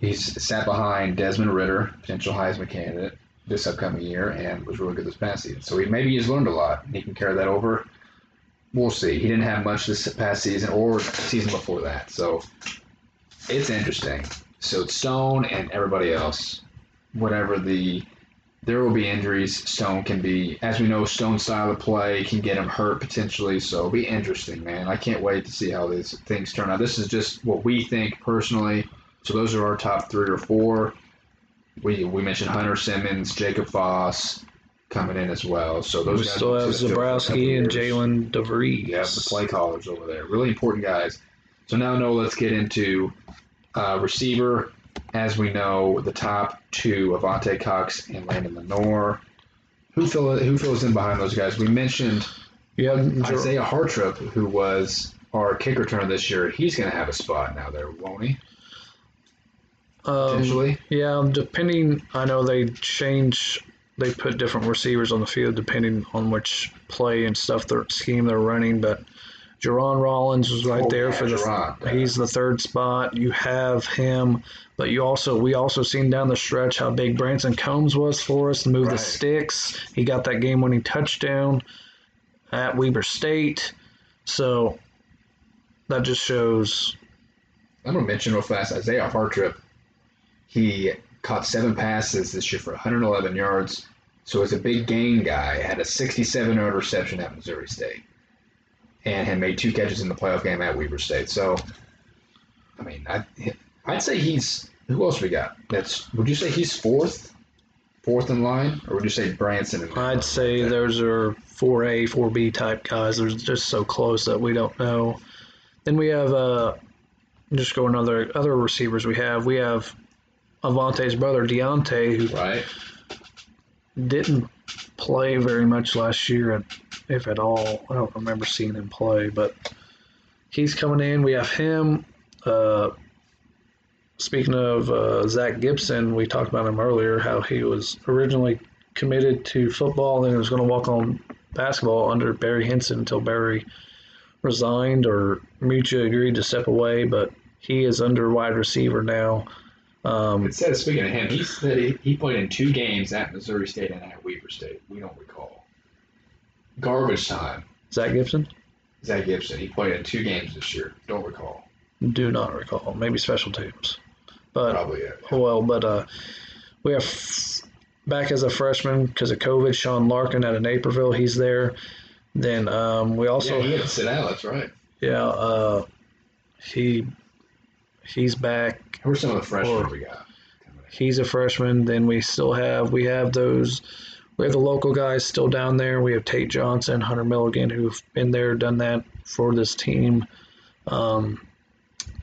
he's sat behind Desmond Ridder, potential Heisman candidate this upcoming year, and was really good this past season. So he maybe he's learned a lot. and He can carry that over. We'll see. He didn't have much this past season or season before that. So it's interesting. So Stone and everybody else, whatever the there will be injuries. Stone can be, as we know, Stone's style of play can get him hurt potentially. So it'll be interesting, man. I can't wait to see how these things turn out. This is just what we think personally. So those are our top three or four. We we mentioned Hunter Simmons, Jacob Foss coming in as well. So those we guys still have sit still for a couple Zabrowski and. Jalen DeVries. Yeah, the play callers over there. Really important guys. So now, no, let's get into uh, receiver. As we know, the top two, Avante Cox and Landon Lenoir. Who fill who fills in behind those guys? We mentioned You have Isaiah Hartrip, who was our kick returner this year. He's going to have a spot now there, won't he? um, Potentially. Yeah, depending. I know they change. They put different receivers on the field depending on which play and stuff their scheme they're running. But Jerron Rollins was right Oh, there for the. Jerron, yeah. He's the third spot. You have him, but you also we also seen down the stretch how big Branson Combs was for us. Move Right. the sticks. He got that game-winning touchdown at Weber State. So that just shows I'm gonna mention real fast Isaiah Hartrip. He caught seven passes this year for 111 yards. So as a big gain guy, had a 67 yard reception at Missouri State, and had made two catches in the playoff game at Weber State. So, I mean, I, I'd say he's who else we got? That's would you say he's fourth, fourth in line, or would you say Branson? I'd say those are 4A, 4B type guys. They're just so close that we don't know. Then we have uh, just going other other receivers. We have we have Avante's brother Deontay, who right. didn't play very much last year, if at all. I don't remember seeing him play, but he's coming in. We have him. Uh, speaking of uh, Zach Gibson, we talked about him earlier, how he was originally committed to football and was going to walk on basketball under Barry Hinson until Barry resigned or mutually agreed to step away, but he is under wide receiver now. Um, It says, speaking of him, he said he, he played in two games at Missouri State and at Weber State. We don't recall. Garbage time. Zach Gibson? Zach Gibson. He played in two games this year. Don't recall. Do not recall. Maybe special teams. But Probably it. well, but uh, we have back as a freshman because of COVID, Sean Larkin out of Naperville. He's there. Then um, we also yeah, he had to sit out. That's right. yeah uh, he he's back. Who are some of the freshmen Or- we got? He's a freshman. Then we still have we have those we have the local guys still down there. We have Tate Johnson, Hunter Milligan, who've been there, done that for this team. Um,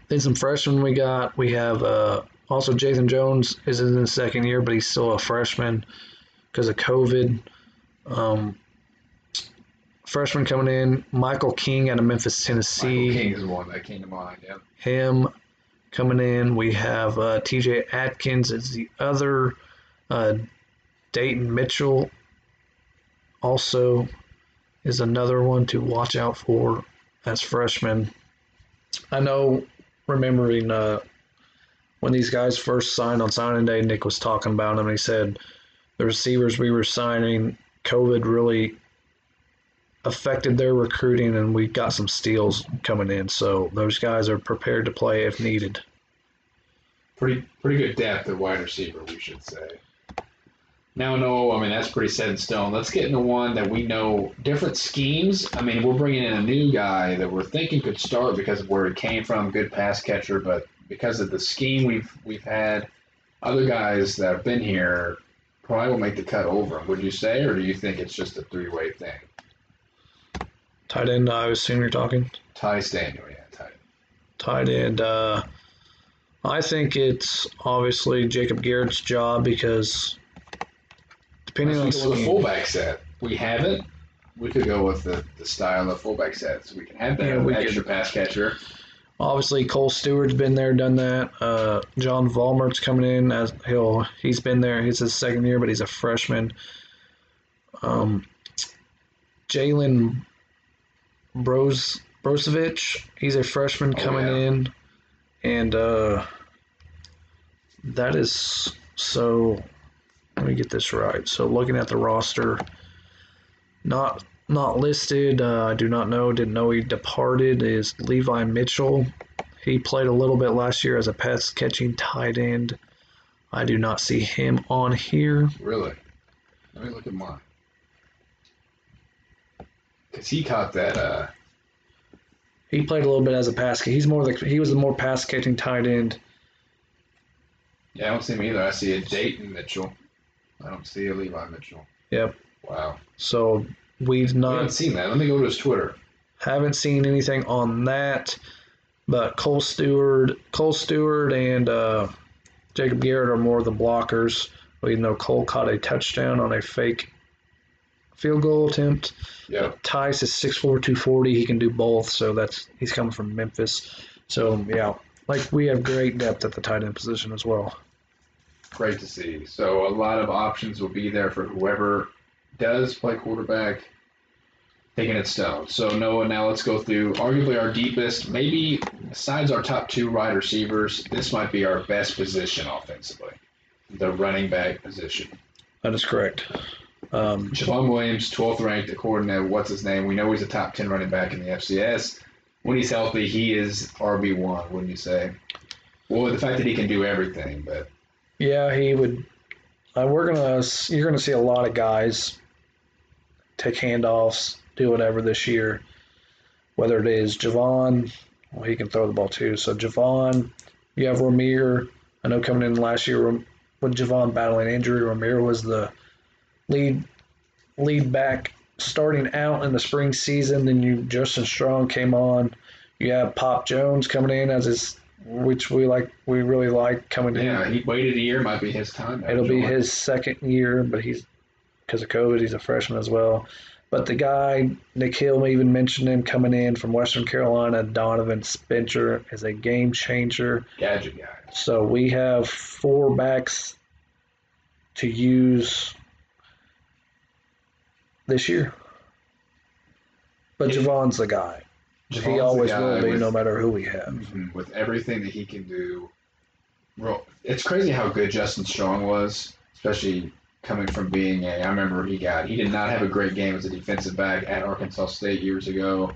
then some freshmen we got. We have uh, also Jason Jones is in his second year, but he's still a freshman because of COVID. Um, freshman coming in, Michael King out of Memphis, Tennessee Michael King is one that came to mind. Yeah. him coming in. We have uh, TJ Atkins is the other. Uh, Dayton Mitchell also is another one to watch out for as freshmen. I know, remembering uh, when these guys first signed on signing day, Nick was talking about them. He said the receivers we were signing, COVID really affected their recruiting, and we got some steals coming in. So those guys are prepared to play if needed. Pretty pretty good depth at wide receiver, we should say. Now, no, I mean that's pretty set in stone. Let's get into one that we know different schemes. I mean, we're bringing in a new guy that we're thinking could start because of where he came from, good pass catcher, but because of the scheme we've we've had, other guys that have been here probably will make the cut over him. Would you say, or do you think it's just a three way thing? Tight end, I assume you're talking. Ty Daniel, yeah, Ty. Tight end, uh, I think it's obviously Jacob Garrett's job because depending on with a fullback set. We haven't. We could go with the, the style of fullback set, so we can have that Yeah, we extra pass catcher. obviously Cole Stewart's been there, done that. Uh, John Volmert's coming in as he'll he's been there. He's his second year, but he's a freshman. Um, Jalen Bros Brozovic, he's a freshman Oh, coming yeah. in, and uh, that is so. Let me get this right. So looking at the roster, not not listed. Uh, I do not know. Didn't know he departed. Is Levi Mitchell? He played a little bit last year as a pass catching tight end. I do not see him on here. Really? Let me look at mine. Because he caught that. Uh, He played a little bit as a pass. He's more the he was the more pass catching tight end. yeah, I don't see him either. I see a Dayton Mitchell. I don't see a Levi Mitchell. Yep. Wow. So we've We haven't seen that. Let me go to his Twitter. haven't seen anything on that. But Cole Stewart, Cole Stewart, and uh, Jacob Garrett are more the blockers. We know Cole caught a touchdown on a fake field goal attempt. Yep. Tice is 6'4", 240. He can do both, so that's he's coming from Memphis. So yeah, like we have great depth at the tight end position as well. Great to see. So a lot of options will be there for whoever does play quarterback. Taking it stone. So Noah, now let's go through arguably our deepest, maybe besides our top two wide receivers, this might be our best position offensively. The running back position. That is correct. Um, Javon Williams, 12th ranked according to what's his name. We know he's a top 10 running back in the FCS. When he's healthy, he is RB1, wouldn't you say? Well, the fact that he can do everything, but Yeah, he would. Uh, we're gonna. You're gonna see a lot of guys take handoffs, do whatever this year. Whether it is Javon, well, he can throw the ball too. So Javon, you have Romeir. I know coming in last year with Javon battling injury, Romeir was the lead lead back starting out in the spring season. Then you Justin Strong came on. You have Pop Jones coming in as his, which we like. We really like coming in. yeah, he waited a year. Might be his time. It'll be his second year, but he's because of COVID, he's a freshman as well. But the guy, Nick Hill even mentioned him coming in from Western Carolina, Donovan Spencer, is a game changer. gadget guy. So we have four backs to use this year. But. Javon's the guy. He always will be, with- no matter who we have. Mhm, with everything that he can do. It's crazy how good Justin Strong was, especially coming from being a. I remember he got. He did not have a great game as a defensive back at Arkansas State years ago.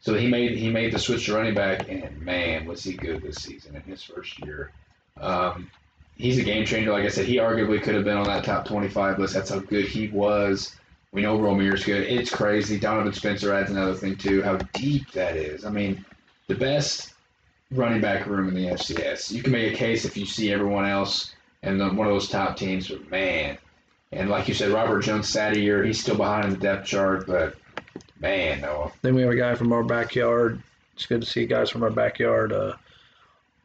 So he made he made the switch to running back, and man, was he good this season in his first year. Um, he's a game changer. Like I said, he arguably could have been on that top 25 list. That's how good he was. We know Romeir's good. It's crazy. Donovan Spencer adds another thing too. How deep that is. I mean, the best running back room in the FCS. You can make a case if you see everyone else and one of those top teams, but man. And like you said, Robert Jones sat a year. He's still behind in the depth chart, but man, no. Then we have a guy from our backyard. It's good to see guys from our backyard. Uh,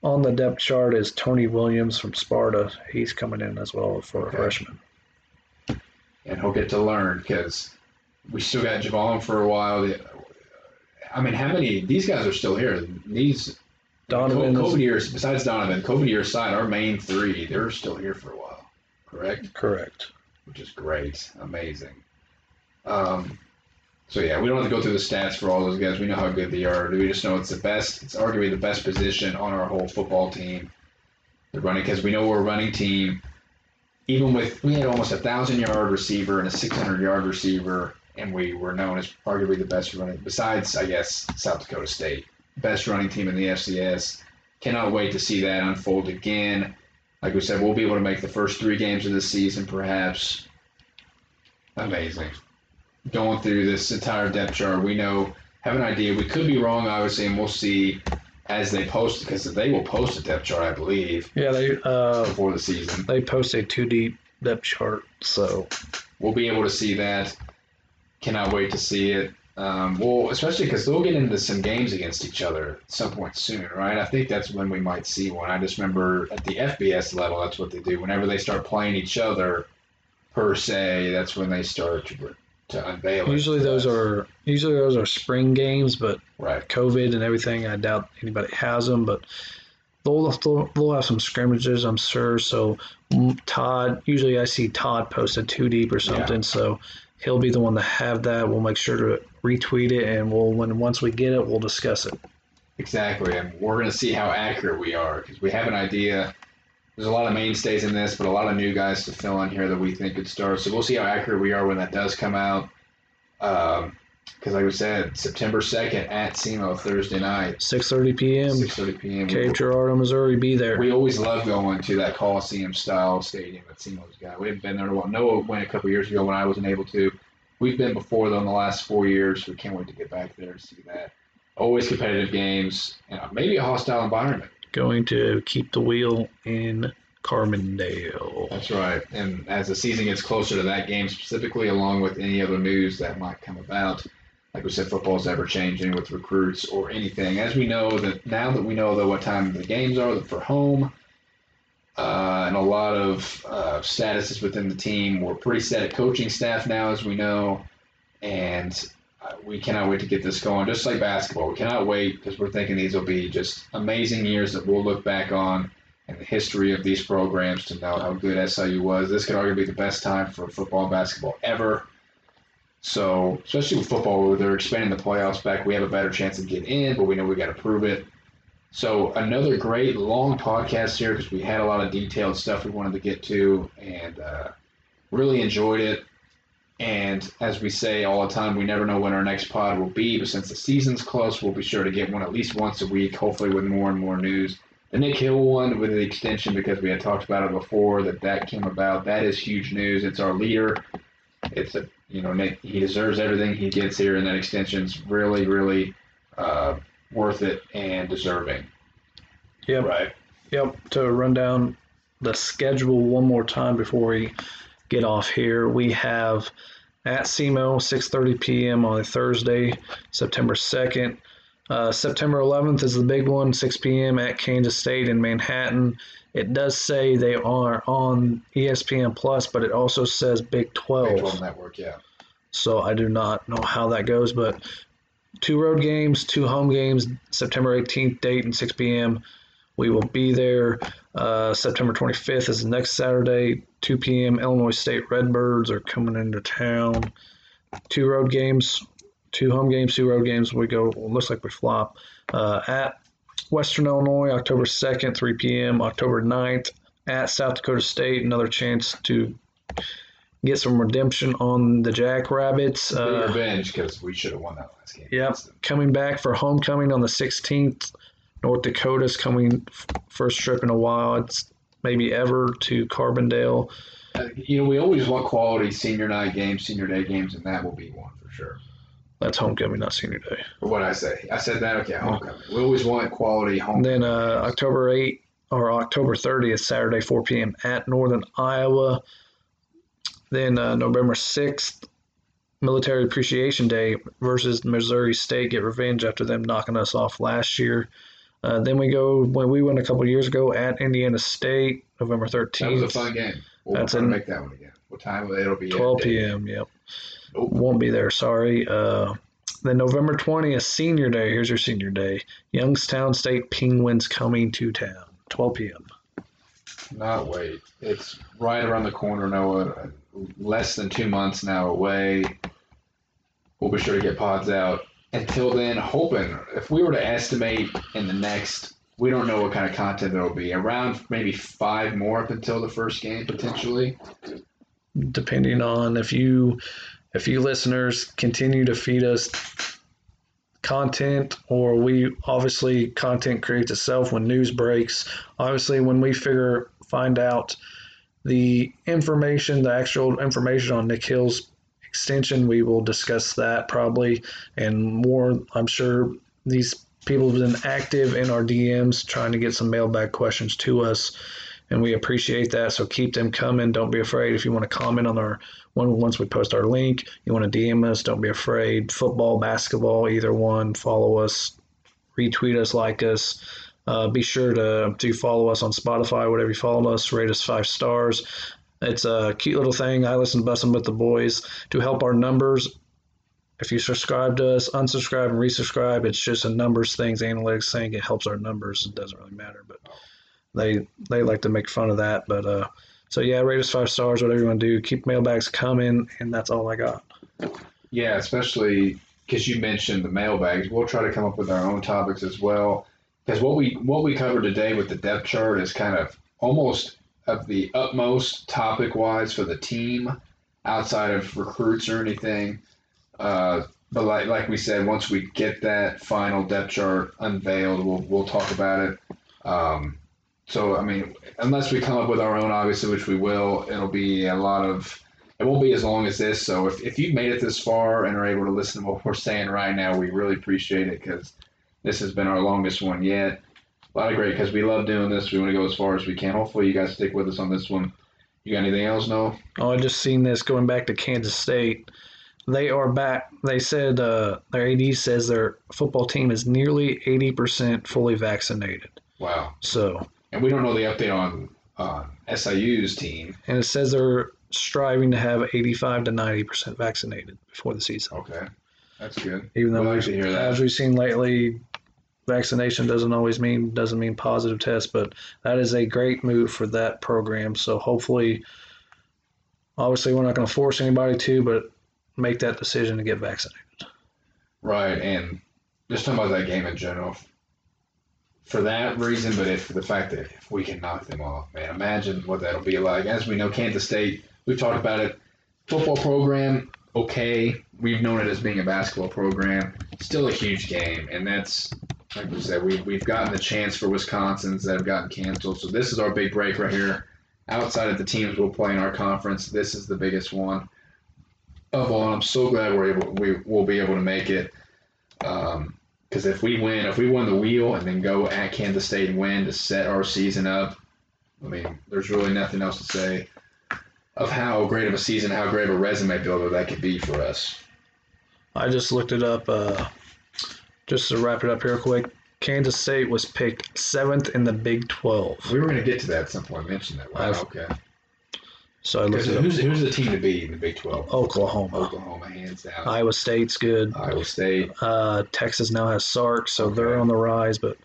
on the depth chart is Tony Williams from Sparta. He's coming in as well for Okay. a freshman. And he'll get to learn because we still got Javon for a while. I mean, how many? These guys are still here. These Donovan years, besides Donovan, COVID year aside, our main three, they're still here for a while. Correct, correct. which is great, amazing. Um, so yeah, we don't have to go through the stats for all those guys. We know how good they are. We just know it's the best. It's arguably the best position on our whole football team. The running because we know we're a running team. Even with we had almost a thousand yard receiver and a six hundred yard receiver, and we were known as arguably the best running. Besides, I guess South Dakota State, best running team in the FCS. Cannot wait to see that unfold again. Like we said, we'll be able to make the first three games of the season, perhaps. Amazing. Going through this entire depth chart, we know have an idea. We could be wrong, obviously, and we'll see as they post because they will post a depth chart, I believe, Yeah, they uh, before the season. they post a two deep depth chart. So We'll be able to see that. Cannot wait to see it. Um, well, especially because they'll get into some games against each other at some point soon, right? I think that's when we might see one. I just remember at the FBS level, that's what they do. Whenever they start playing each other, per se, that's when they start to, to unveil it. usually those are usually those are spring games, but right. COVID and everything, I doubt anybody has them. But they'll they'll, they'll have some scrimmages, I'm sure. So mm, Todd, usually I see Todd posted two deep or something. So he'll be the one to have that. We'll make sure to retweet it, and we'll when once we get it, we'll discuss it. Exactly, and we're going to see how accurate we are because we have an idea. There's a lot of mainstays in this, but a lot of new guys to fill in here that we think could start. So we'll see how accurate we are when that does come out. Um, because, like we said, September 2nd at SEMO Thursday night, 6:30 p.m. 6:30 p.m. Cape Girardeau, Missouri. Be there. We always love going to that Coliseum style stadium that SEMO's got. We haven't been there in a while. Noah went a couple years ago when I wasn't able to. We've been before though in the last four years. We can't wait to get back there to see that. Always competitive games, and maybe a hostile environment. Going to keep the wheel in Carbondale. That's right. And as the season gets closer to that game specifically, along with any other news that might come about, like we said, football's ever changing with recruits or anything. As we know that now that we know though what time the games are for home, uh, and a lot of uh, statuses within the team, we're pretty set at coaching staff now, as we know, and we cannot wait to get this going. Just like basketball, we cannot wait because we're thinking these will be just amazing years that we'll look back on and the history of these programs to know how good SIU was. This could arguably be the best time for football and basketball ever. So, especially with football, where they're expanding the playoffs back, we have a better chance of getting in, but we know we got to prove it. So, another great long podcast here because we had a lot of detailed stuff we wanted to get to and uh, really enjoyed it. And as we say all the time, we never know when our next pod will be, but since the season's close, we'll be sure to get one at least once a week, hopefully with more and more news the Nick Hill one with the extension because we had talked about it before that that came about. That is huge news. It's our leader. It's a you know Nick. He deserves everything he gets here, and that extension's really really uh, worth it and deserving. Yep. Right. Yep. To run down the schedule one more time before we get off here, we have at SEMO 6:30 p.m. on a Thursday, September 2nd. Uh, September 11th is the big one, 6 p.m. at Kansas State in Manhattan. It does say they are on ESPN Plus, but it also says Big 12. Big 12 network. Yeah. So I do not know how that goes, but two road games, two home games, September 18th, date and 6 p.m. We will be there. Uh, September 25th is the next Saturday, 2 p.m. Illinois State Redbirds are coming into town. Two road games, two home games, two road games. We go, well, looks like we flop. Uh, at Western Illinois, October 2nd, 3 p.m. October 9th, at South Dakota State, another chance to get some redemption on the Jackrabbits. Uh, revenge because we should have won that last game. Yep. coming back for homecoming on the 16th. North Dakota's coming f- first trip in a while. It's maybe ever to Carbondale. Uh, You know, we always want quality senior night games, senior day games, and that will be one for sure. That's homecoming, not senior day. What I say? I said that. Okay, homecoming. We always want quality And home. then uh, October 8th or October 30th, Saturday, 4 p.m. at Northern Iowa. Then uh, November 6th, Military Appreciation Day versus Missouri State. Get revenge after them knocking us off last year. Uh, then we go when we went a couple years ago at Indiana State, November 13th. That was a fun game. We'll That's in- make that one again. What time? It'll be 12 eight. p.m. Yep. Nope. Won't be there. Sorry. Uh, then November 20th, Senior Day. Here's your Senior Day. Youngstown State Penguins coming to town. 12 p.m. Not wait. It's right around the corner, Noah. Less than two months now away. We'll be sure to get pods out. Until then, hoping if we were to estimate in the next, we don't know what kind of content there will be. Around maybe five more up until the first game potentially. Depending on if you, if you listeners continue to feed us content, or we obviously content creates itself when news breaks. Obviously, when we figure find out the information, the actual information on Nick Hill's extension, we will discuss that probably and more. I'm sure these people have been active in our DMs trying to get some mailbag questions to us, and we appreciate that. So keep them coming. Don't be afraid if you want to comment on our one once we post our link. You want to DM us? Don't be afraid. Football, basketball, either one. Follow us, retweet us, like us. Uh, be sure to to follow us on Spotify, whatever you follow us. Rate us five stars. It's a cute little thing. I listen to Bussin' with the Boys to help our numbers. If you subscribe to us, unsubscribe and resubscribe, it's just a numbers things, analytics thing. It helps our numbers. It doesn't really matter, but they they like to make fun of that. But uh, so yeah, rate us five stars, whatever you want to do. Keep mailbags coming, and that's all I got. Yeah, especially because you mentioned the mailbags. We'll try to come up with our own topics as well. Because what we what we covered today with the depth chart is kind of almost of the utmost topic wise for the team, outside of recruits or anything. Uh, but like like we said, once we get that final depth chart unveiled, we'll we'll talk about it. Um, so I mean, unless we come up with our own, obviously, which we will, it'll be a lot of it won't be as long as this. So if, if you've made it this far and are able to listen to what we're saying right now, we really appreciate it because this has been our longest one yet. A lot of great because we love doing this. We want to go as far as we can. Hopefully, you guys stick with us on this one. You got anything else? No. Oh, I just seen this going back to Kansas State. They are back. They said uh, their AD says their football team is nearly 80% fully vaccinated. Wow. So, And we don't know the update on uh, SIU's team. and it says they're striving to have 85 to 90% vaccinated before the season. Okay, that's good. Even though We'll we've, hear that. as we've seen lately, vaccination doesn't always mean doesn't mean positive test, but that is a great move for that program. So hopefully, obviously, we're not going to force anybody to, but make that decision to get vaccinated. Right, and just talking about that game in general, for that reason, but if the fact that if we can knock them off, man, imagine what that'll be like. As we know, Kansas State, we've talked about it. Football program, okay. We've known it as being a basketball program. Still a huge game, and that's like we said, we've, we've gotten the chance for Wisconsin's that have gotten canceled. So this is our big break right here. Outside of the teams we'll play in our conference, this is the biggest one of all. I'm so glad we're able we will be able to make it. Um, because if we win, if we win the wheel and then go at Kansas State and win to set our season up, I mean, there's really nothing else to say of how great of a season, how great of a resume builder that could be for us. I just looked it up. Uh, just to wrap it up here quick, Kansas State was picked seventh in the Big 12. We were going to get to that at some point. Mention that. Wow, I've- okay. So I looked up. who's, who's the team to beat in the Big 12? Oklahoma. Oklahoma, hands down. Iowa State's good. Iowa State. Uh, Texas now has Sark, so Okay. they're on the rise. But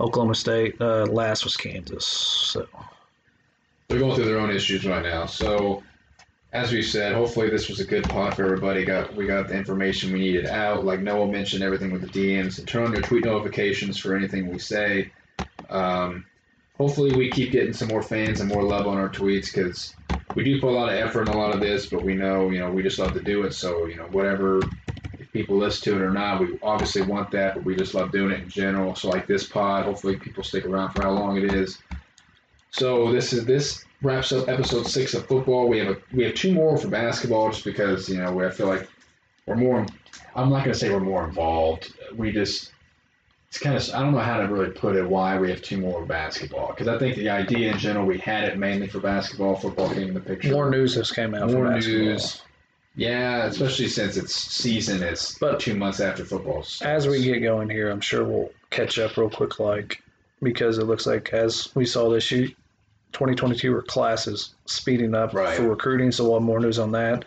Oklahoma State uh, last was Kansas. So They're going through their own issues right now. So, as we said, hopefully this was a good pod for everybody. Got we got the information we needed out. Like Noah mentioned, everything with the DMs turn on your tweet notifications for anything we say. Um, hopefully we keep getting some more fans and more love on our tweets because we do put a lot of effort in a lot of this, but we know you know we just love to do it. So you know whatever if people listen to it or not, we obviously want that, but we just love doing it in general. So like this pod, hopefully people stick around for how long it is. So this is this wraps up episode six of football. We have a we have two more for basketball, just because you know we I feel like we're more. I'm not going to say we're more involved. We just it's kind of I don't know how to really put it. Why we have two more basketball? Because I think the idea in general we had it mainly for basketball. Football came in the picture. more news has came out More news. Yeah, especially since it's season. It's But- two months after football. Starts. As we get going here, I'm sure we'll catch up real quick, like because it looks like as we saw this year, 2022 are classes speeding up Right. for recruiting, so we'll have more news on that.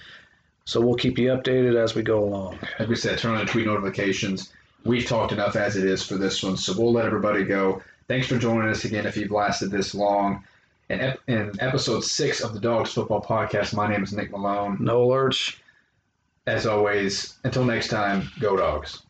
So we'll keep you updated as we go along. like we said, turn on the tweet notifications. We've talked enough as it is for this one, so we'll let everybody go. Thanks for joining us again. If you've lasted this long, in, ep- in episode six of the Dogs Football Podcast, my name is Nick Malone. No lurch. As always, until next time, go Dogs.